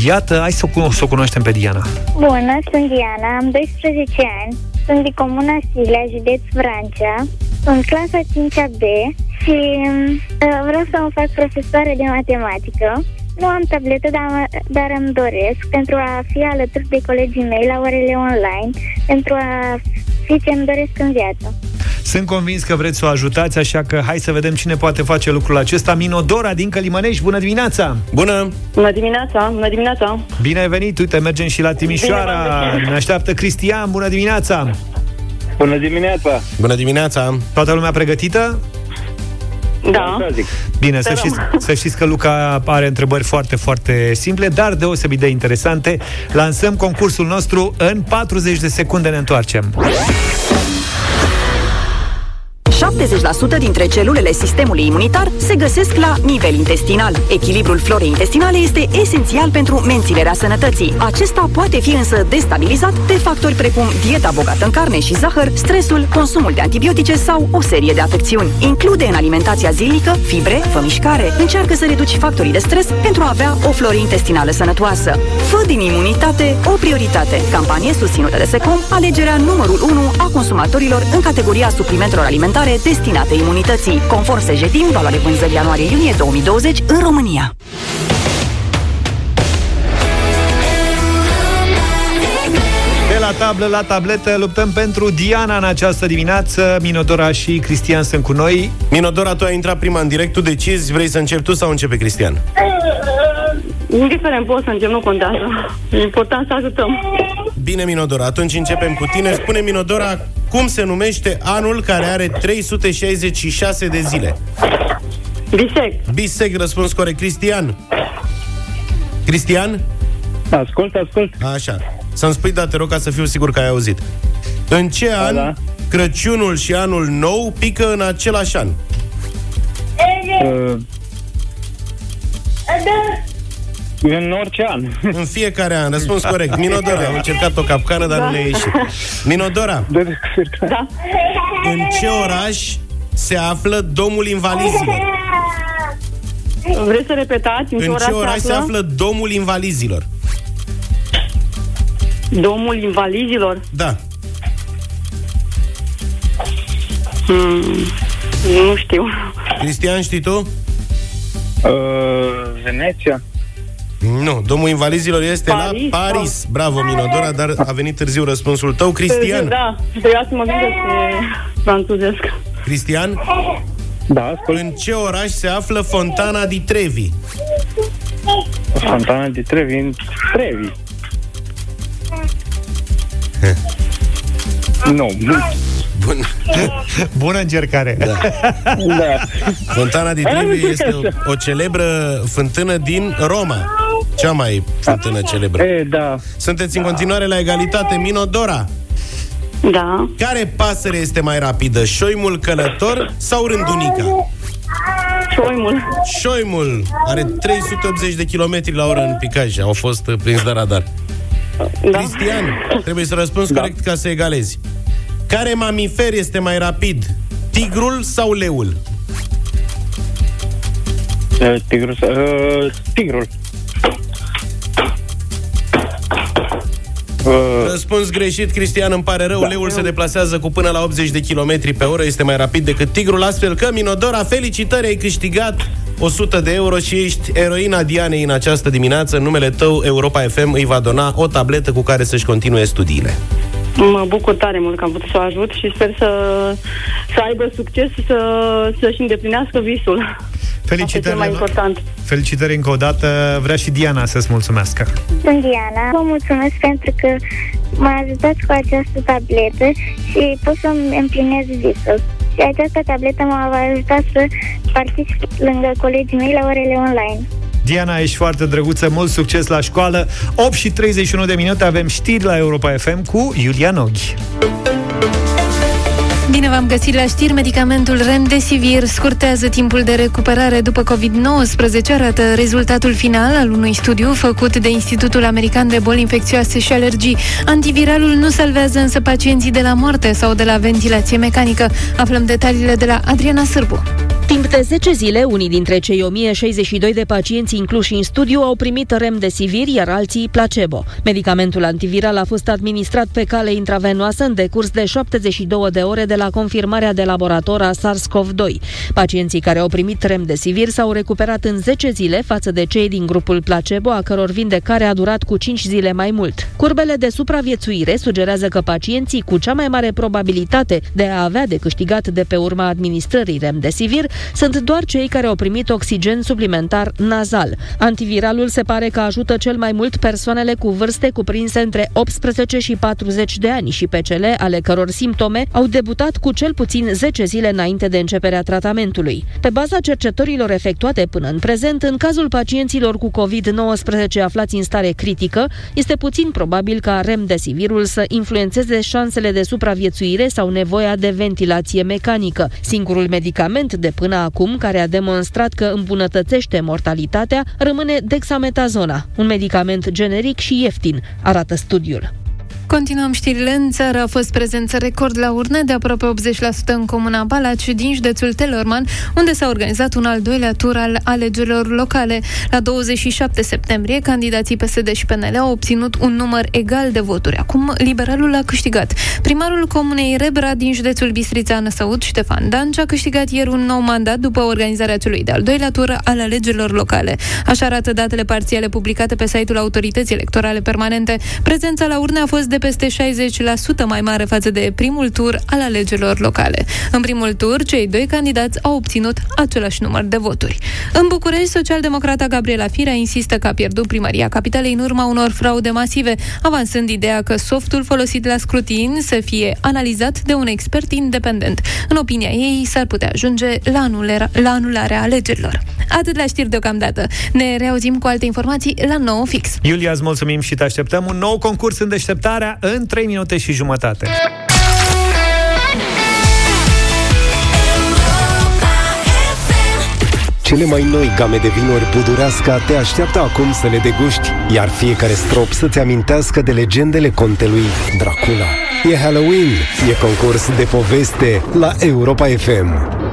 Iată, hai să, o, să o cunoaștem pe Diana. Bună, sunt Diana, am 12 ani, sunt din Comuna Silea, județ Vrancea, sunt clasa 5 B și uh, vreau să mă fac profesoară de matematică. Nu am tabletă, dar, dar îmi doresc pentru a fi alături de colegii mei la orele online, pentru a și ce îmi doresc în viață. Sunt convins că vreți să o ajutați, așa că hai să vedem cine poate face lucrul acesta. Minodora din Călimănești, bună dimineața! Bună! Bună dimineața, bună dimineața! Bine ai venit, uite, mergem și la Timișoara. Ne așteaptă Cristian, bună dimineața! Bună dimineața! Bună dimineața! Toată lumea pregătită? Da. Bine, să știți, să știți că Luca are întrebări foarte, foarte simple, dar deosebit de interesante. Lansăm concursul nostru în 40 de secunde ne întoarcem. 70% dintre celulele sistemului imunitar se găsesc la nivel intestinal. Echilibrul florei intestinale este esențial pentru menținerea sănătății. Acesta poate fi însă destabilizat de factori precum dieta bogată în carne și zahăr, stresul, consumul de antibiotice sau o serie de afecțiuni. Include în alimentația zilnică fibre, fă mișcare. Încearcă să reduci factorii de stres pentru a avea o floră intestinală sănătoasă. Fă din imunitate o prioritate. Campanie susținută de Secom, alegerea numărul 1 a consumatorilor în categoria suplimentelor alimentare destinate imunității, conform Sejedim, valoare vânzări ianuarie-iunie 2020 în România. De la tablă la tabletă luptăm pentru Diana în această dimineață. Minodora și Cristian sunt cu noi. Minodora, tu ai intrat prima în direct, tu decizi, vrei să începi tu sau începe Cristian? Indiferent, pot să încep, nu contează. E important să ajutăm. Bine, Minodora, atunci începem cu tine. Spune, Minodora, cum se numește anul care are 366 de zile? Bisec. Bisec, răspuns corect. Cristian? Cristian? Ascult, ascult. Așa. Să-mi spui, da, te rog, ca să fiu sigur că ai auzit. În ce da, an da. Crăciunul și anul nou pică în același an? Uh, în orice an. În fiecare an, răspuns corect. Minodora, am încercat o capcană, dar da. nu ne-a ieșit. Minodora, da. în ce oraș se află Domul Invalizilor? Vreți să repetați? În, în ce oraș se află? se află Domul Invalizilor? Domul Invalizilor? Da. Hmm, nu știu. Cristian, știi tu? Uh, Veneția. Nu, domnul invalizilor este Paris, la Paris. Da. Bravo, Minodora, dar a venit târziu răspunsul tău. Cristian? Da, trebuia să mă gândesc francezesc. Cristian? Da, ascult. În ce oraș se află Fontana di Trevi? Fontana di Trevi, în Trevi. nu, Bun. Bună încercare. Da. da. Fontana di Trevi este o, o celebră fântână din Roma. Cea mai fântână celebră. E, da. Sunteți în continuare la egalitate. Minodora. Da. Care pasăre este mai rapidă? Șoimul călător sau rândunica? Șoimul. Șoimul are 380 de km la oră în picaj. Au fost prins de radar. Da. Cristian, trebuie să răspunzi da. corect ca să egalezi. Care mamifer este mai rapid? Tigrul sau leul? Uh, tigrul. Uh, tigrul. Răspuns greșit, Cristian, îmi pare rău. Da. Leul se deplasează cu până la 80 de km pe oră, este mai rapid decât tigrul, astfel că, Minodora, felicitări, ai câștigat 100 de euro și ești eroina Dianei în această dimineață. Numele tău, Europa FM, îi va dona o tabletă cu care să-și continue studiile. Mă bucur tare mult că am putut să o ajut și sper să, să aibă succes și să, să-și îndeplinească visul. Felicitări, mai important. Felicitări încă o dată. Vrea și Diana să-ți mulțumească. Sunt Diana. Vă mulțumesc pentru că m-a ajutat cu această tabletă și pot să-mi împlinez visul. Și această tabletă m-a ajutat să particip lângă colegii mei la orele online. Diana, ești foarte drăguță, mult succes la școală. 8 și 31 de minute avem știri la Europa FM cu Iulia Noghi. Bine v-am găsit la știri. Medicamentul Remdesivir scurtează timpul de recuperare după COVID-19, arată rezultatul final al unui studiu făcut de Institutul American de Boli Infecțioase și Alergii. Antiviralul nu salvează însă pacienții de la moarte sau de la ventilație mecanică. Aflăm detaliile de la Adriana Sârbu. Timp de 10 zile, unii dintre cei 1062 de pacienți incluși în studiu au primit remdesivir, iar alții placebo. Medicamentul antiviral a fost administrat pe cale intravenoasă în decurs de 72 de ore de la confirmarea de laborator a SARS-CoV-2. Pacienții care au primit remdesivir s-au recuperat în 10 zile față de cei din grupul placebo, a căror vindecare a durat cu 5 zile mai mult. Curbele de supraviețuire sugerează că pacienții cu cea mai mare probabilitate de a avea de câștigat de pe urma administrării remdesivir sunt doar cei care au primit oxigen suplimentar nazal. Antiviralul se pare că ajută cel mai mult persoanele cu vârste cuprinse între 18 și 40 de ani și pe cele ale căror simptome au debutat cu cel puțin 10 zile înainte de începerea tratamentului. Pe baza cercetărilor efectuate până în prezent, în cazul pacienților cu COVID-19 aflați în stare critică, este puțin probabil ca remdesivirul să influențeze șansele de supraviețuire sau nevoia de ventilație mecanică. Singurul medicament de până acum care a demonstrat că îmbunătățește mortalitatea rămâne dexametazona, un medicament generic și ieftin, arată studiul. Continuăm știrile. În țară a fost prezență record la urne de aproape 80% în comuna Balaci din județul Telorman, unde s-a organizat un al doilea tur al alegerilor locale. La 27 septembrie, candidații PSD și PNL au obținut un număr egal de voturi. Acum, liberalul a câștigat. Primarul comunei Rebra din județul Bistrița Năsăud, Ștefan Danci, a câștigat ieri un nou mandat după organizarea celui de-al doilea tur al alegerilor locale. Așa arată datele parțiale publicate pe site-ul Autorității Electorale Permanente. Prezența la urne a fost de de peste 60% mai mare față de primul tur al alegerilor locale. În primul tur, cei doi candidați au obținut același număr de voturi. În București, socialdemocrata Gabriela Firea insistă că a pierdut primăria capitalei în urma unor fraude masive, avansând ideea că softul folosit la scrutin să fie analizat de un expert independent. În opinia ei, s-ar putea ajunge la, anulera, la anularea alegerilor. Atât la știri deocamdată. Ne reauzim cu alte informații la 9 fix. Iulia, îți mulțumim și te așteptăm un nou concurs în deșteptarea în 3 minute și jumătate. Cele mai noi game de vinuri Budureasca te așteaptă acum să le deguști, iar fiecare strop să-ți amintească de legendele contelui Dracula. E Halloween, e concurs de poveste la Europa FM.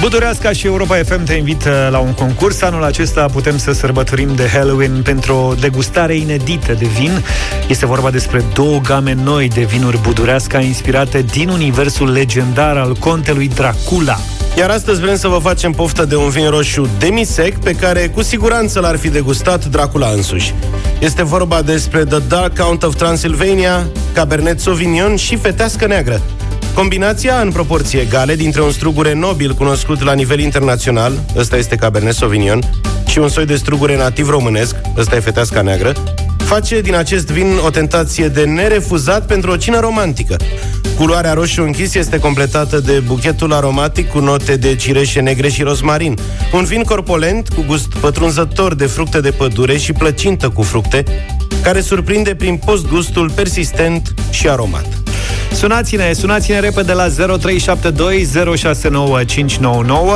Budureasca și Europa FM te invită la un concurs. Anul acesta putem să sărbătorim de Halloween pentru o degustare inedită de vin. Este vorba despre două game noi de vinuri budureasca inspirate din universul legendar al contelui Dracula. Iar astăzi vrem să vă facem poftă de un vin roșu demisec pe care cu siguranță l-ar fi degustat Dracula însuși. Este vorba despre The Dark Count of Transylvania, Cabernet Sauvignon și Fetească Neagră. Combinația în proporții egale dintre un strugure nobil cunoscut la nivel internațional, ăsta este Cabernet Sauvignon, și un soi de strugure nativ românesc, ăsta e feteasca neagră, face din acest vin o tentație de nerefuzat pentru o cină romantică. Culoarea roșu închis este completată de buchetul aromatic cu note de cireșe negre și rozmarin. Un vin corpolent cu gust pătrunzător de fructe de pădure și plăcintă cu fructe, care surprinde prin postgustul persistent și aromat. Sunați-ne, sunați-ne repede la 0372069599,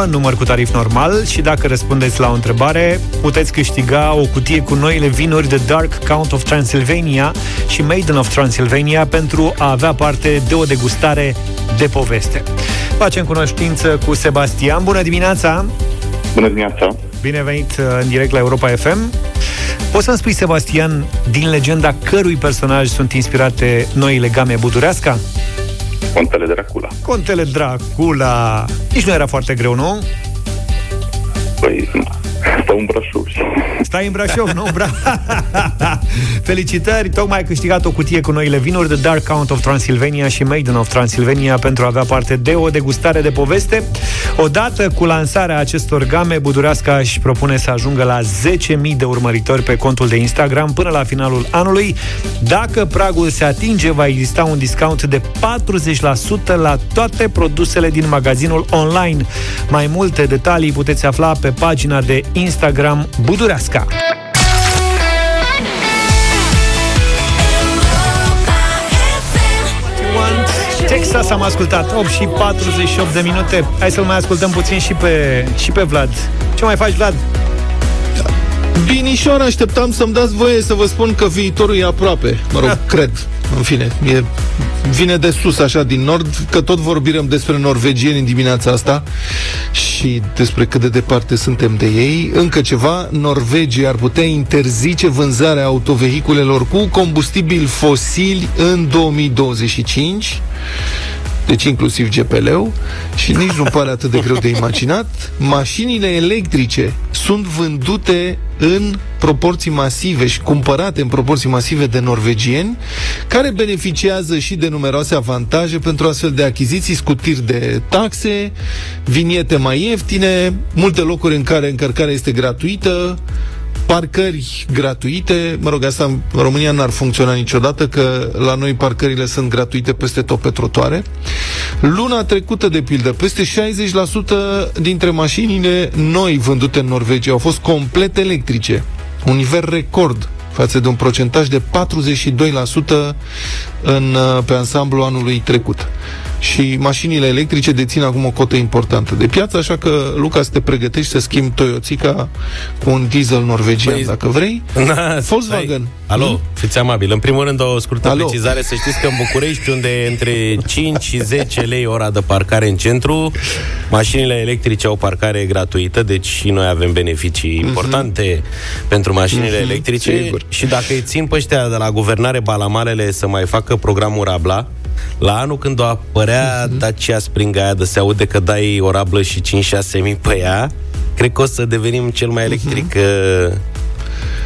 număr cu tarif normal și dacă răspundeți la o întrebare, puteți câștiga o cutie cu noile vinuri de Dark Count of Transylvania și Maiden of Transylvania pentru a avea parte de o degustare de poveste. Facem cunoștință cu Sebastian. Bună dimineața! Bună dimineața! Bine venit uh, în direct la Europa FM. Poți să-mi spui, Sebastian, din legenda cărui personaj sunt inspirate noile game budureasca? Contele Dracula. Contele Dracula. Nici nu era foarte greu, nu? Păi, stau în Brașov. Stai în Brașov, nu? Bra- Felicitări! Tocmai ai câștigat o cutie cu noile vinuri de Dark Count of Transylvania și Maiden of Transylvania pentru a avea parte de o degustare de poveste. Odată cu lansarea acestor game, Budureasca își propune să ajungă la 10.000 de urmăritori pe contul de Instagram până la finalul anului. Dacă pragul se atinge, va exista un discount de 40% la toate produsele din magazinul online. Mai multe detalii puteți afla pe pagina de Instagram Budureasca. Texas am ascultat 8 și 48 de minute Hai să-l mai ascultăm puțin și pe, și pe Vlad Ce mai faci, Vlad? Binișoară, așteptam să-mi dați voie să vă spun că viitorul e aproape. Mă rog, cred. în fine, e, vine de sus, așa, din nord, că tot vorbim despre norvegieni în dimineața asta și despre cât de departe suntem de ei. Încă ceva, Norvegia ar putea interzice vânzarea autovehiculelor cu combustibili fosili în 2025 deci inclusiv GPL-ul, și nici nu pare atât de greu de imaginat, mașinile electrice sunt vândute în proporții masive și cumpărate în proporții masive de norvegieni, care beneficiază și de numeroase avantaje pentru astfel de achiziții, scutiri de taxe, viniete mai ieftine, multe locuri în care încărcarea este gratuită, parcări gratuite, mă rog, asta în România n-ar funcționa niciodată, că la noi parcările sunt gratuite peste tot pe trotoare. Luna trecută, de pildă, peste 60% dintre mașinile noi vândute în Norvegia au fost complet electrice. Un nivel record față de un procentaj de 42% în, pe ansamblu anului trecut și mașinile electrice dețin acum o cotă importantă de piață, așa că, Luca, să te pregătești să schimbi Toyotica cu un diesel norvegian, păi, dacă vrei. Na, Volkswagen. Hai. Alo, hmm? fiți amabil. În primul rând, o scurtă Alo. precizare. Să știți că în București, unde e între 5 și 10 lei ora de parcare în centru, mașinile electrice au parcare gratuită, deci și noi avem beneficii mm-hmm. importante pentru mașinile mm-hmm, electrice. Sigur. Și dacă îi țin pe ăștia de la guvernare balamalele să mai facă programul Rabla, la anul când o apărea uh-huh. Dacia Spring aia de se aude că dai o rablă și 5-6 mii pe ea, cred că o să devenim cel mai electric uh-huh.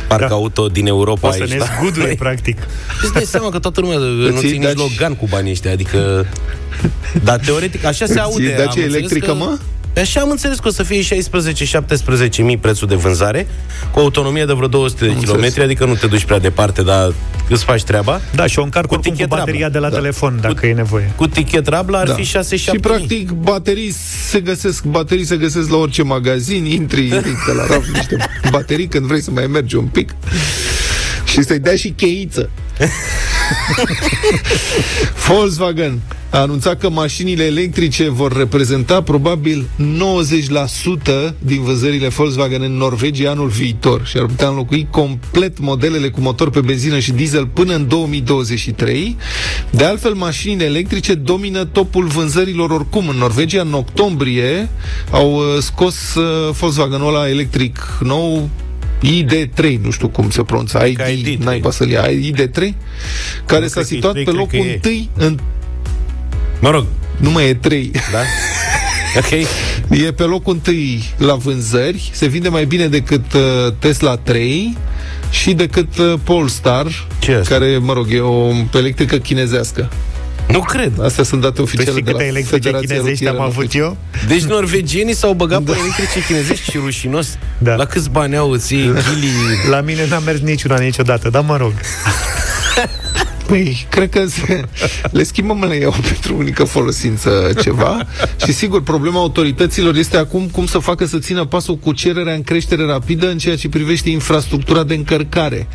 parc da. auto din Europa o să aici. ne da? zgudui, practic. Îți dai seama că toată lumea nu ține nici Logan cu banii ăștia, adică... Dar teoretic așa se aude. Dacia electrică, că... mă? Așa am înțeles că o să fie 16-17 mii prețul de vânzare, cu autonomie de vreo 200 de kilometri, adică nu te duci prea departe, dar îți faci treaba. Da, și o încarc cu, cu bateria rabla. de la da. telefon, dacă cu, e nevoie. Cu tichet rabla ar da. fi 6 7 Și practic baterii se găsesc, baterii se găsesc la orice magazin, intri, intri la raf niște baterii când vrei să mai mergi un pic și să-i dea și cheiță. Volkswagen a anunțat că mașinile electrice vor reprezenta probabil 90% din vânzările Volkswagen în Norvegia anul viitor și ar putea înlocui complet modelele cu motor pe benzină și diesel până în 2023. De altfel, mașinile electrice domină topul vânzărilor oricum. În Norvegia, în octombrie, au uh, scos uh, Volkswagen-ul ăla electric nou ID3, nu știu cum se pronunță, ID, ID n-ai să ID3, care s-a situat pe locul întâi în... Mă rog. Nu mai e 3. Da? Ok. E pe locul întâi la vânzări, se vinde mai bine decât uh, Tesla 3 și decât uh, Polestar, Ce care, mă rog, e o electrică chinezească. Nu cred. Astea sunt date oficiale de la Federația chinezești am avut eu? Deci norvegienii s-au băgat da. pe electrice chinezești și rușinos. Da. La câți bani au ții La mine n-a mers niciuna niciodată, dar mă rog. Păi, cred că se, le schimbăm le iau pentru unică folosință ceva și sigur, problema autorităților este acum cum să facă să țină pasul cu cererea în creștere rapidă în ceea ce privește infrastructura de încărcare.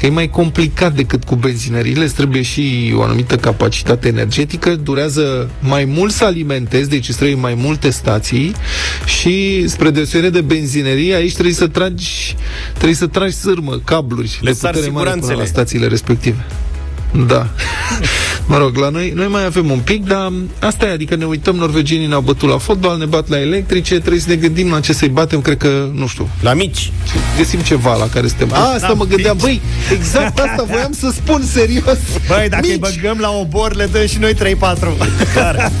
Că e mai complicat decât cu benzinările, îți trebuie și o anumită capacitate energetică, durează mai mult să alimentezi, deci îți trebuie mai multe stații și spre deosebire de benzinerie, aici trebuie să tragi trebuie să tragi sârmă, cabluri Le de putere mare până la stațiile respective. Da. Mă rog, la noi, noi mai avem un pic, dar asta e, adică ne uităm, norvegienii ne-au bătut la fotbal, ne bat la electrice, trebuie să ne gândim la ce să-i batem, cred că, nu știu. La mici. Găsim ceva la care suntem. A, asta mă gândeam, băi, exact asta voiam să spun serios. Băi, dacă mici. îi băgăm la obor, le dăm și noi 3-4. Clar.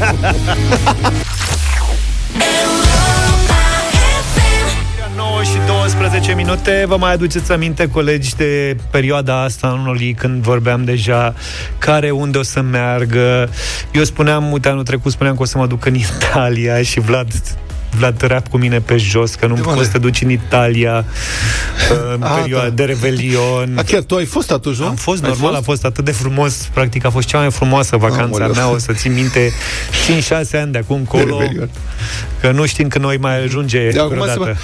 12 minute. Vă mai aduceți aminte, colegi, de perioada asta anului când vorbeam deja care, unde o să meargă. Eu spuneam, uite, anul trecut spuneam că o să mă duc în Italia și Vlad Vlad rap cu mine pe jos, că nu poți să te duci în Italia în a, perioada da. de Revelion. A, chiar tu ai fost atunci, nu? Am fost, ai normal, fost? a fost atât de frumos. Practic a fost cea mai frumoasă vacanța Aoleu. mea, o să țin minte 5-6 ani de acum încolo, că nu știm când noi mai ajunge de vreodată.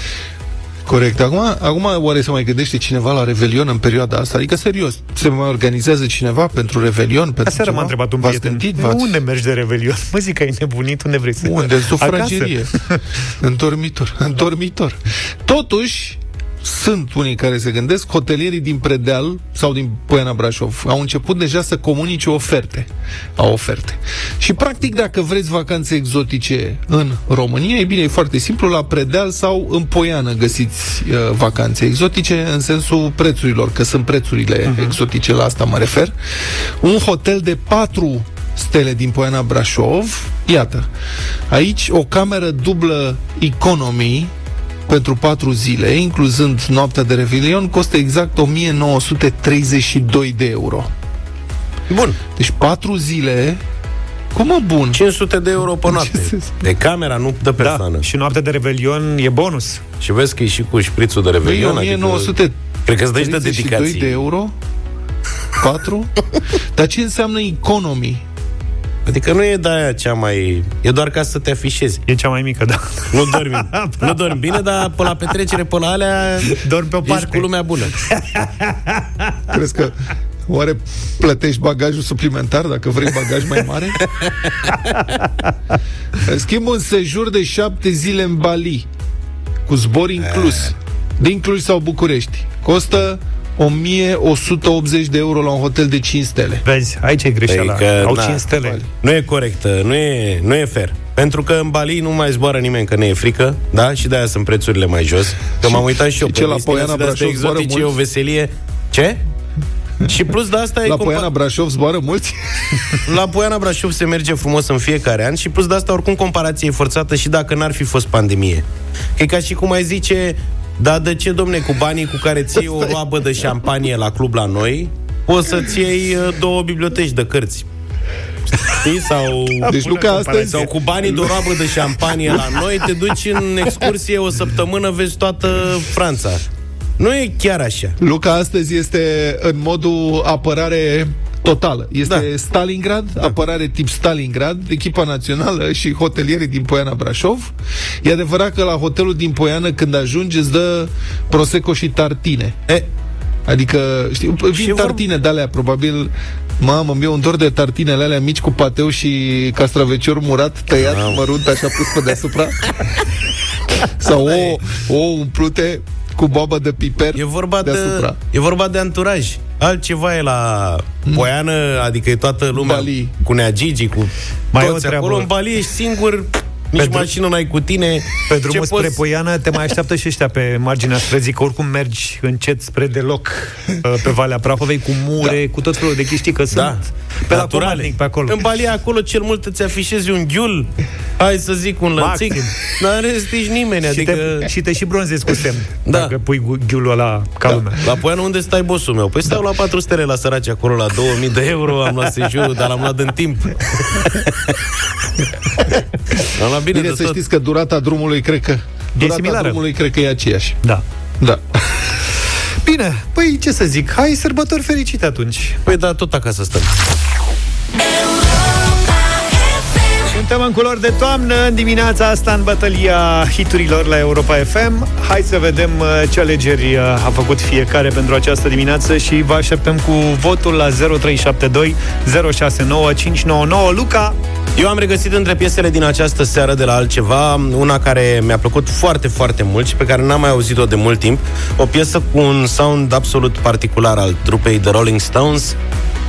Corect. Acum, acum oare se mai gândește cineva la Revelion în perioada asta? Adică, serios, se mai organizează cineva pentru Revelion? Pentru Aseară m-a întrebat un prieten. Gândit, unde mergi de Revelion? Mă zic că ai nebunit, unde vrei să... Unde? În sufragerie. în dormitor. În dormitor. Totuși, sunt unii care se gândesc, hotelierii din Predeal sau din Poiana Brașov au început deja să comunice oferte. Au oferte. Și practic dacă vreți vacanțe exotice în România, e bine, e foarte simplu, la Predeal sau în Poiană găsiți uh, vacanțe exotice în sensul prețurilor, că sunt prețurile uh-huh. exotice, la asta mă refer. Un hotel de 4 stele din Poiana Brașov, iată, aici o cameră dublă economy pentru 4 zile, incluzând noaptea de Revelion, costă exact 1932 de euro. Bun. Deci 4 zile cum mă bun? 500 de euro pe noapte. De camera, nu de persoană. Da. Și noaptea de Revelion e bonus. Și vezi că e și cu șprițul de Revelion. 1900 adică, cred că îți dai de dedicații. de euro? 4? Dar ce înseamnă economy? Adică nu e de aia cea mai... E doar ca să te afișezi. E cea mai mică, da. Nu dormi. nu dormi bine, dar pe la petrecere, pe la alea... Dormi pe o parte. Ești cu lumea bună. Crezi că Oare plătești bagajul suplimentar dacă vrei bagaj mai mare? în schimb, un sejur de șapte zile în Bali, cu zbor inclus, din Cluj sau București, costă 1180 de euro la un hotel de 5 stele. Vezi, aici e greșeala. Adică, Au na, 5 stele. Nu e corect, nu e, nu e fair. Pentru că în Bali nu mai zboară nimeni, că ne e frică, da? Și de-aia sunt prețurile mai jos. Că m-am uitat și eu ce la Poiana Brașov exotice, o veselie. Ce? Și plus de asta La e Poiana Brașov zboară mulți? La Poiana Brașov se merge frumos în fiecare an și plus de asta oricum comparație e forțată și dacă n-ar fi fost pandemie. Că e ca și cum ai zice, dar de ce, domne, cu banii cu care ții o roabă de șampanie la club la noi, poți să-ți iei uh, două biblioteci de cărți? Știi? Sau, deci, Luca, astăzi... sau cu banii de o roabă de șampanie la noi, te duci în excursie o săptămână, vezi toată Franța. Nu e chiar așa. Luca astăzi este în modul apărare totală. Este da. Stalingrad, da. apărare tip Stalingrad, echipa națională și hotelierii din Poiana Brașov. E adevărat că la hotelul din Poiană, când ajungi, îți dă prosecco și tartine. E, Adică, știi, vin tartine de alea, probabil Mamă, mi un dor de tartinele alea mici cu pateu și castravecior murat, tăiat, Mamă. mărunt, așa pus pe deasupra. Sau o, o umplute cu bobă de piper e vorba deasupra. de, E vorba de anturaj. Altceva e la Poiană, adică e toată lumea Bali. cu Neagigi, cu Mai toți acolo. În Bali ești singur nici Pentru... mașină n-ai cu tine. Pe drumul spre poți... Poiană te mai așteaptă și ăștia pe marginea străzii, că oricum mergi încet spre deloc uh, pe Valea Prahovei, cu mure, da. cu tot felul de chestii, că da. sunt pe Naturale. la pe acolo. În Balia acolo cel mult îți afișezi un ghiul, hai să zic un lănțic, n-are restici nimeni. Și, adică... te, și te și bronzezi cu semn, da. dacă pui ghiulul ăla ca da. lumea. La Poiană unde stai bossul meu? Păi stau da. la 4 stele la săraci acolo, la 2000 de euro, am luat sejurul, dar l-am luat în timp. am luat bine, bine să tot. știți că durata drumului, cred că... Durata similară. drumului, cred că e aceeași. Da. Da. Bine, păi ce să zic, hai sărbători fericite atunci. Păi da, tot acasă stăm. Suntem în culori de toamnă în dimineața asta în bătălia hiturilor la Europa FM. Hai să vedem uh, ce alegeri uh, a făcut fiecare pentru această dimineață și vă așteptăm cu votul la 0372 069 599. Luca, eu am regăsit între piesele din această seară de la altceva una care mi-a plăcut foarte, foarte mult și pe care n-am mai auzit-o de mult timp. O piesă cu un sound absolut particular al trupei The Rolling Stones,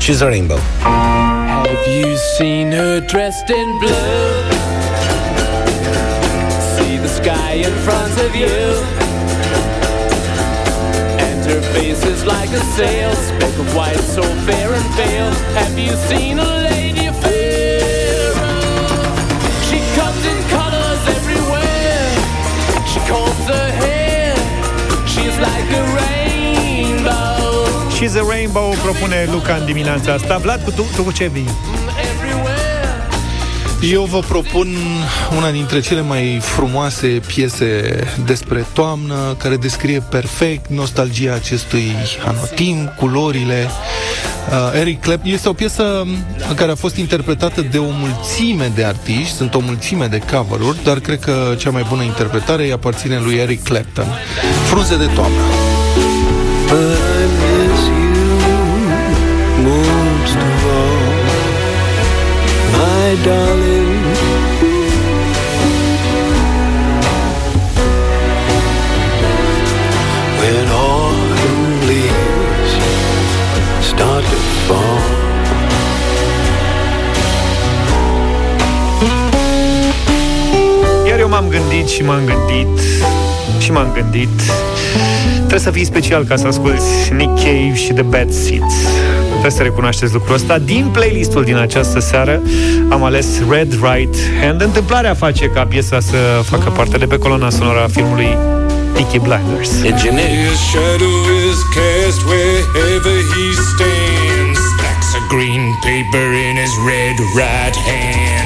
She's a Rainbow. Have you seen her dressed in blue? See the sky in front of you And her face is like a sail Speck of white so fair and pale Have you seen a lady She's a Rainbow propune Luca în dimineața asta. Vlad, cu tu, tu cu ce vii? Eu vă propun una dintre cele mai frumoase piese despre toamnă, care descrie perfect nostalgia acestui anotim, culorile. Uh, Eric Clapton este o piesă care a fost interpretată de o mulțime de artiști, sunt o mulțime de cover-uri, dar cred că cea mai bună interpretare îi aparține lui Eric Clapton. Frunze de toamnă. darling. when autumn leaves start to fall. Iar eu m-am gândit și m-am gândit și m-am gândit. Trebuie să fii special ca să asculti Nick Cave și The Bad Seeds. Trebuie să recunoașteți lucrul ăsta Din playlistul din această seară. Am ales Red Right Hand. Întâmplarea face ca piesa să facă parte de pe coloana sonoră a filmului Peaky Blinders His shadow is cast wherever he stands Stacks of green paper in his red right hand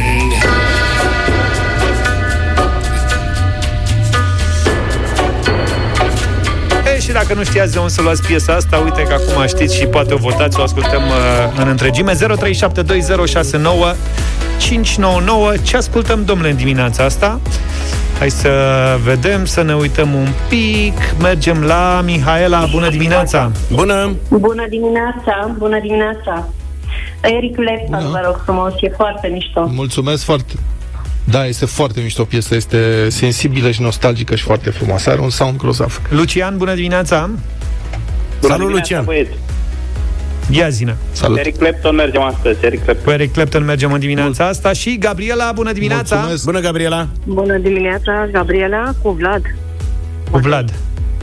și dacă nu știați de unde să luați piesa asta, uite că acum știți și poate o votați, o ascultăm uh, în întregime. 0372069599. Ce ascultăm, domnule, în dimineața asta? Hai să vedem, să ne uităm un pic. Mergem la Mihaela. Bună dimineața! Bună! Bună dimineața! Bună dimineața! Eric Lepton, vă rog frumos, e foarte mișto. Mulțumesc foarte da, este foarte mișto piesă, este sensibilă și nostalgică și foarte frumoasă. Are un sound grozav. Lucian, bună dimineața! Bună Salut, Lucian! Băieți. Ia zină. Salut. Eric Clapton mergem astăzi. Eric Clapton. Cu Eric Clapton mergem în dimineața Mul- asta și Gabriela, bună dimineața! Mulțumesc. Bună, Gabriela! Bună dimineața, Gabriela, cu Vlad. Cu Vlad.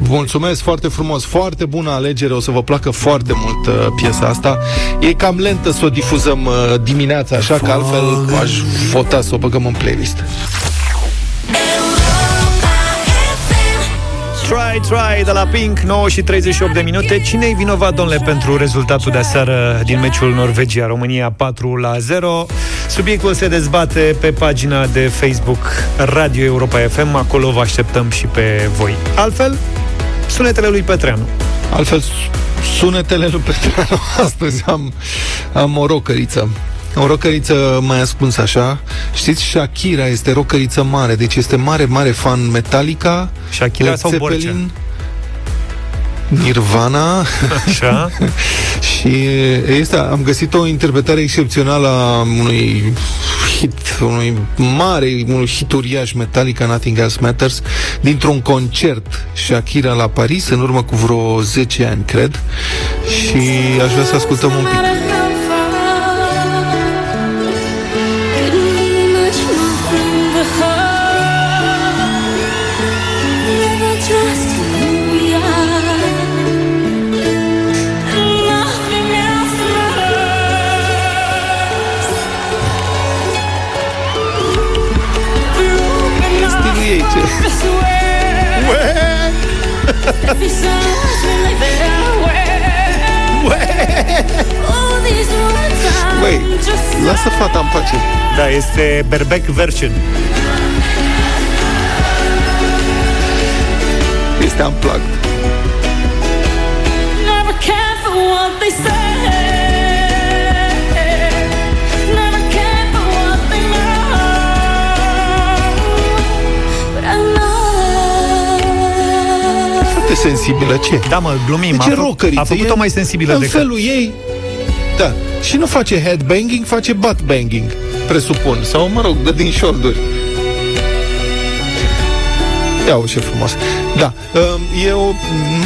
Mulțumesc foarte frumos, foarte bună alegere, o să vă placă foarte mult uh, piesa asta. E cam lentă să o difuzăm uh, dimineața, așa că altfel aș vota să o băgăm în playlist. Try, try de la Pink, 9 și 38 de minute. Cine-i vinovat, domnule, pentru rezultatul de aseară din meciul Norvegia-România 4 la 0? Subiectul se dezbate pe pagina de Facebook Radio Europa FM. Acolo vă așteptăm și pe voi. Altfel, sunetele lui Petreanu. Altfel, sunetele lui Petreanu. Astăzi am, am o rocăriță. O rocăriță mai ascuns așa. Știți, Shakira este rocăriță mare, deci este mare, mare fan Metallica. Shakira Led sau Zeppelin, Borcea? Nirvana Așa Și este, am găsit o interpretare excepțională a unui hit, unui mare, unui hit uriaș Metallica Nothing Else Matters dintr-un concert Shakira la Paris în urmă cu vreo 10 ani, cred și aș vrea să ascultăm un pic lasă fata în pace. Da, este Berbec version. Este unplugged. Never care for what they say. sensibilă, ce? Da, mă, glumim. ce rocăriță. A făcut-o mai sensibilă în decât... felul ei, da. Și nu face headbanging, face butt banging, presupun. Sau, mă rog, dă din șolduri. Ia ce frumos. Da, um, e o,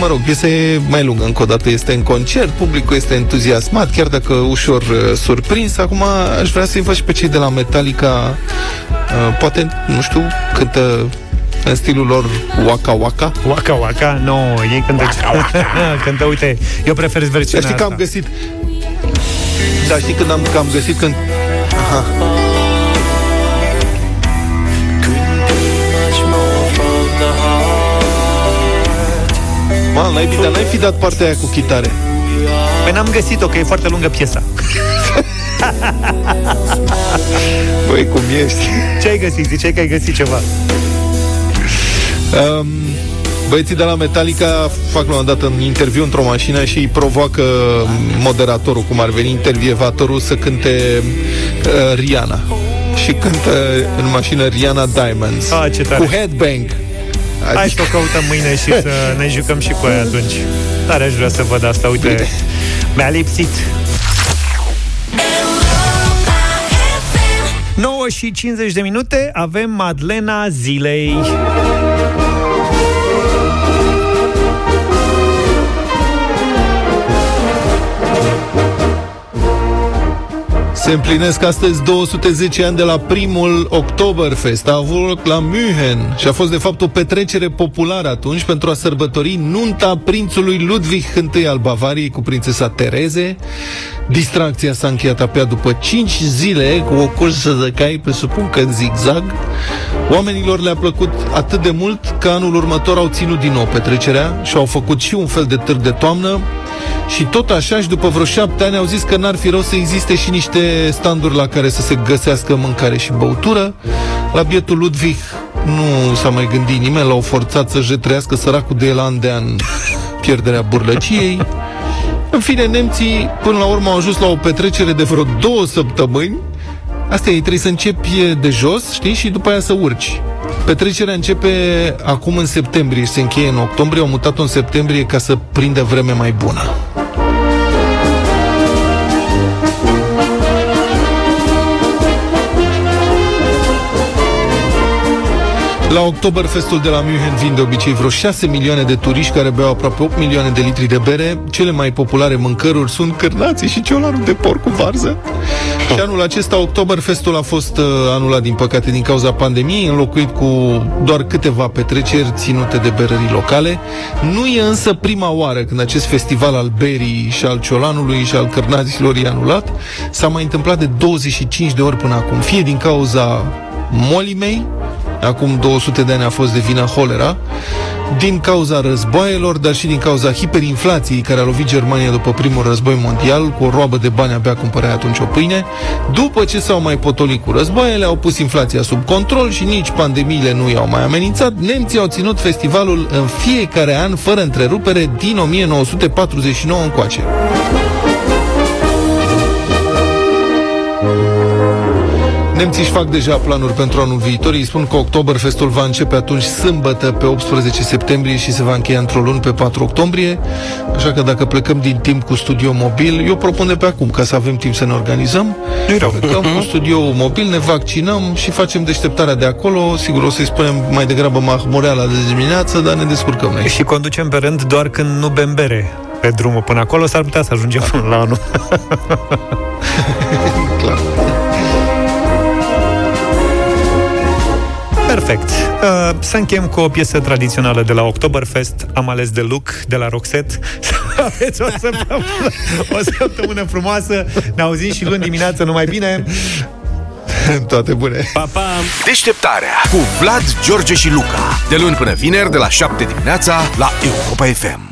mă rog, este mai lungă încă o dată, este în concert, publicul este entuziasmat, chiar dacă ușor uh, surprins. Acum aș vrea să-i văd și pe cei de la Metallica, uh, poate, nu știu, cântă în stilul lor Waka Waka. Waka Waka? Nu, no, ei cântă... Waka, waka. cântă, uite, eu prefer versiunea Știi că am găsit... Da, știi când am, că am găsit când... Aha. Mal, n-ai, fi, n-ai fi dat partea aia cu chitare. Păi n-am găsit-o, că e foarte lungă piesa. Băi, cum ești? Ce ai găsit? Ziceai că ai găsit ceva. Um, Băieții de la Metallica fac la un dat în interviu într-o mașină și îi provoacă moderatorul, cum ar veni intervievatorul, să cânte uh, Rihanna. Și cântă în mașină Rihanna Diamonds. Ah, ce tare. Cu headbang. Adică... Hai să o căutăm mâine și să ne jucăm și cu ea atunci. Tare aș vrea să văd asta, uite. Bine. Mi-a lipsit. 9 și 50 de minute avem Madlena Zilei. Se împlinesc astăzi 210 ani de la primul Oktoberfest. A avut loc la München și a fost de fapt o petrecere populară atunci pentru a sărbători nunta prințului Ludwig I al Bavariei cu prințesa Tereze. Distracția s-a încheiat apea după 5 zile cu o cursă de cai, presupun că în zigzag. Oamenilor le-a plăcut atât de mult că anul următor au ținut din nou petrecerea și au făcut și un fel de târg de toamnă și tot așa și după vreo șapte ani au zis că n-ar fi rău să existe și niște standuri la care să se găsească mâncare și băutură. La bietul Ludwig nu s-a mai gândit nimeni, l-au forțat să-și retrească săracul de el an de an pierderea burlăciei. În fine, nemții până la urmă au ajuns la o petrecere de vreo două săptămâni. Asta e, trebuie să începi de jos, știi, și după aia să urci. Petrecerea începe acum în septembrie și se încheie în octombrie. Au mutat-o în septembrie ca să prindă vreme mai bună. La Oktoberfestul de la München vin de obicei vreo 6 milioane de turiști care beau aproape 8 milioane de litri de bere. Cele mai populare mâncăruri sunt cârnații și ciolanul de porc cu varză. Și anul acesta Oktoberfestul a fost uh, anulat din păcate din cauza pandemiei, înlocuit cu doar câteva petreceri ținute de berării locale. Nu e însă prima oară când acest festival al berii și al ciolanului și al cărnaților e anulat. S-a mai întâmplat de 25 de ori până acum, fie din cauza molimei, acum 200 de ani a fost de vină holera, din cauza războaielor, dar și din cauza hiperinflației care a lovit Germania după primul război mondial, cu o roabă de bani abia cumpărai atunci o pâine. După ce s-au mai potolit cu războaiele, au pus inflația sub control și nici pandemiile nu i-au mai amenințat. Nemții au ținut festivalul în fiecare an, fără întrerupere, din 1949 încoace. Nemții își fac deja planuri pentru anul viitor. Îi spun că Oktoberfestul va începe atunci sâmbătă pe 18 septembrie și se va încheia într-o lună pe 4 octombrie. Așa că dacă plecăm din timp cu studio mobil, eu propun de pe acum, ca să avem timp să ne organizăm. Plecăm cu studio mobil, ne vaccinăm și facem deșteptarea de acolo. Sigur, o să-i spunem mai degrabă mahmureala de dimineață, dar ne descurcăm noi. Și conducem pe rând doar când nu bem bere pe drumul până acolo, s-ar putea să ajungem până la anul. Clar. Perfect. Uh, să încheiem cu o piesă tradițională de la Oktoberfest. Am ales de look de la Roxette. Să aveți o săptămână, o săptămână frumoasă. Ne auzim și luni dimineață numai bine. Toate bune. Pa, pa! Deșteptarea cu Vlad, George și Luca. De luni până vineri, de la 7 dimineața, la Europa FM.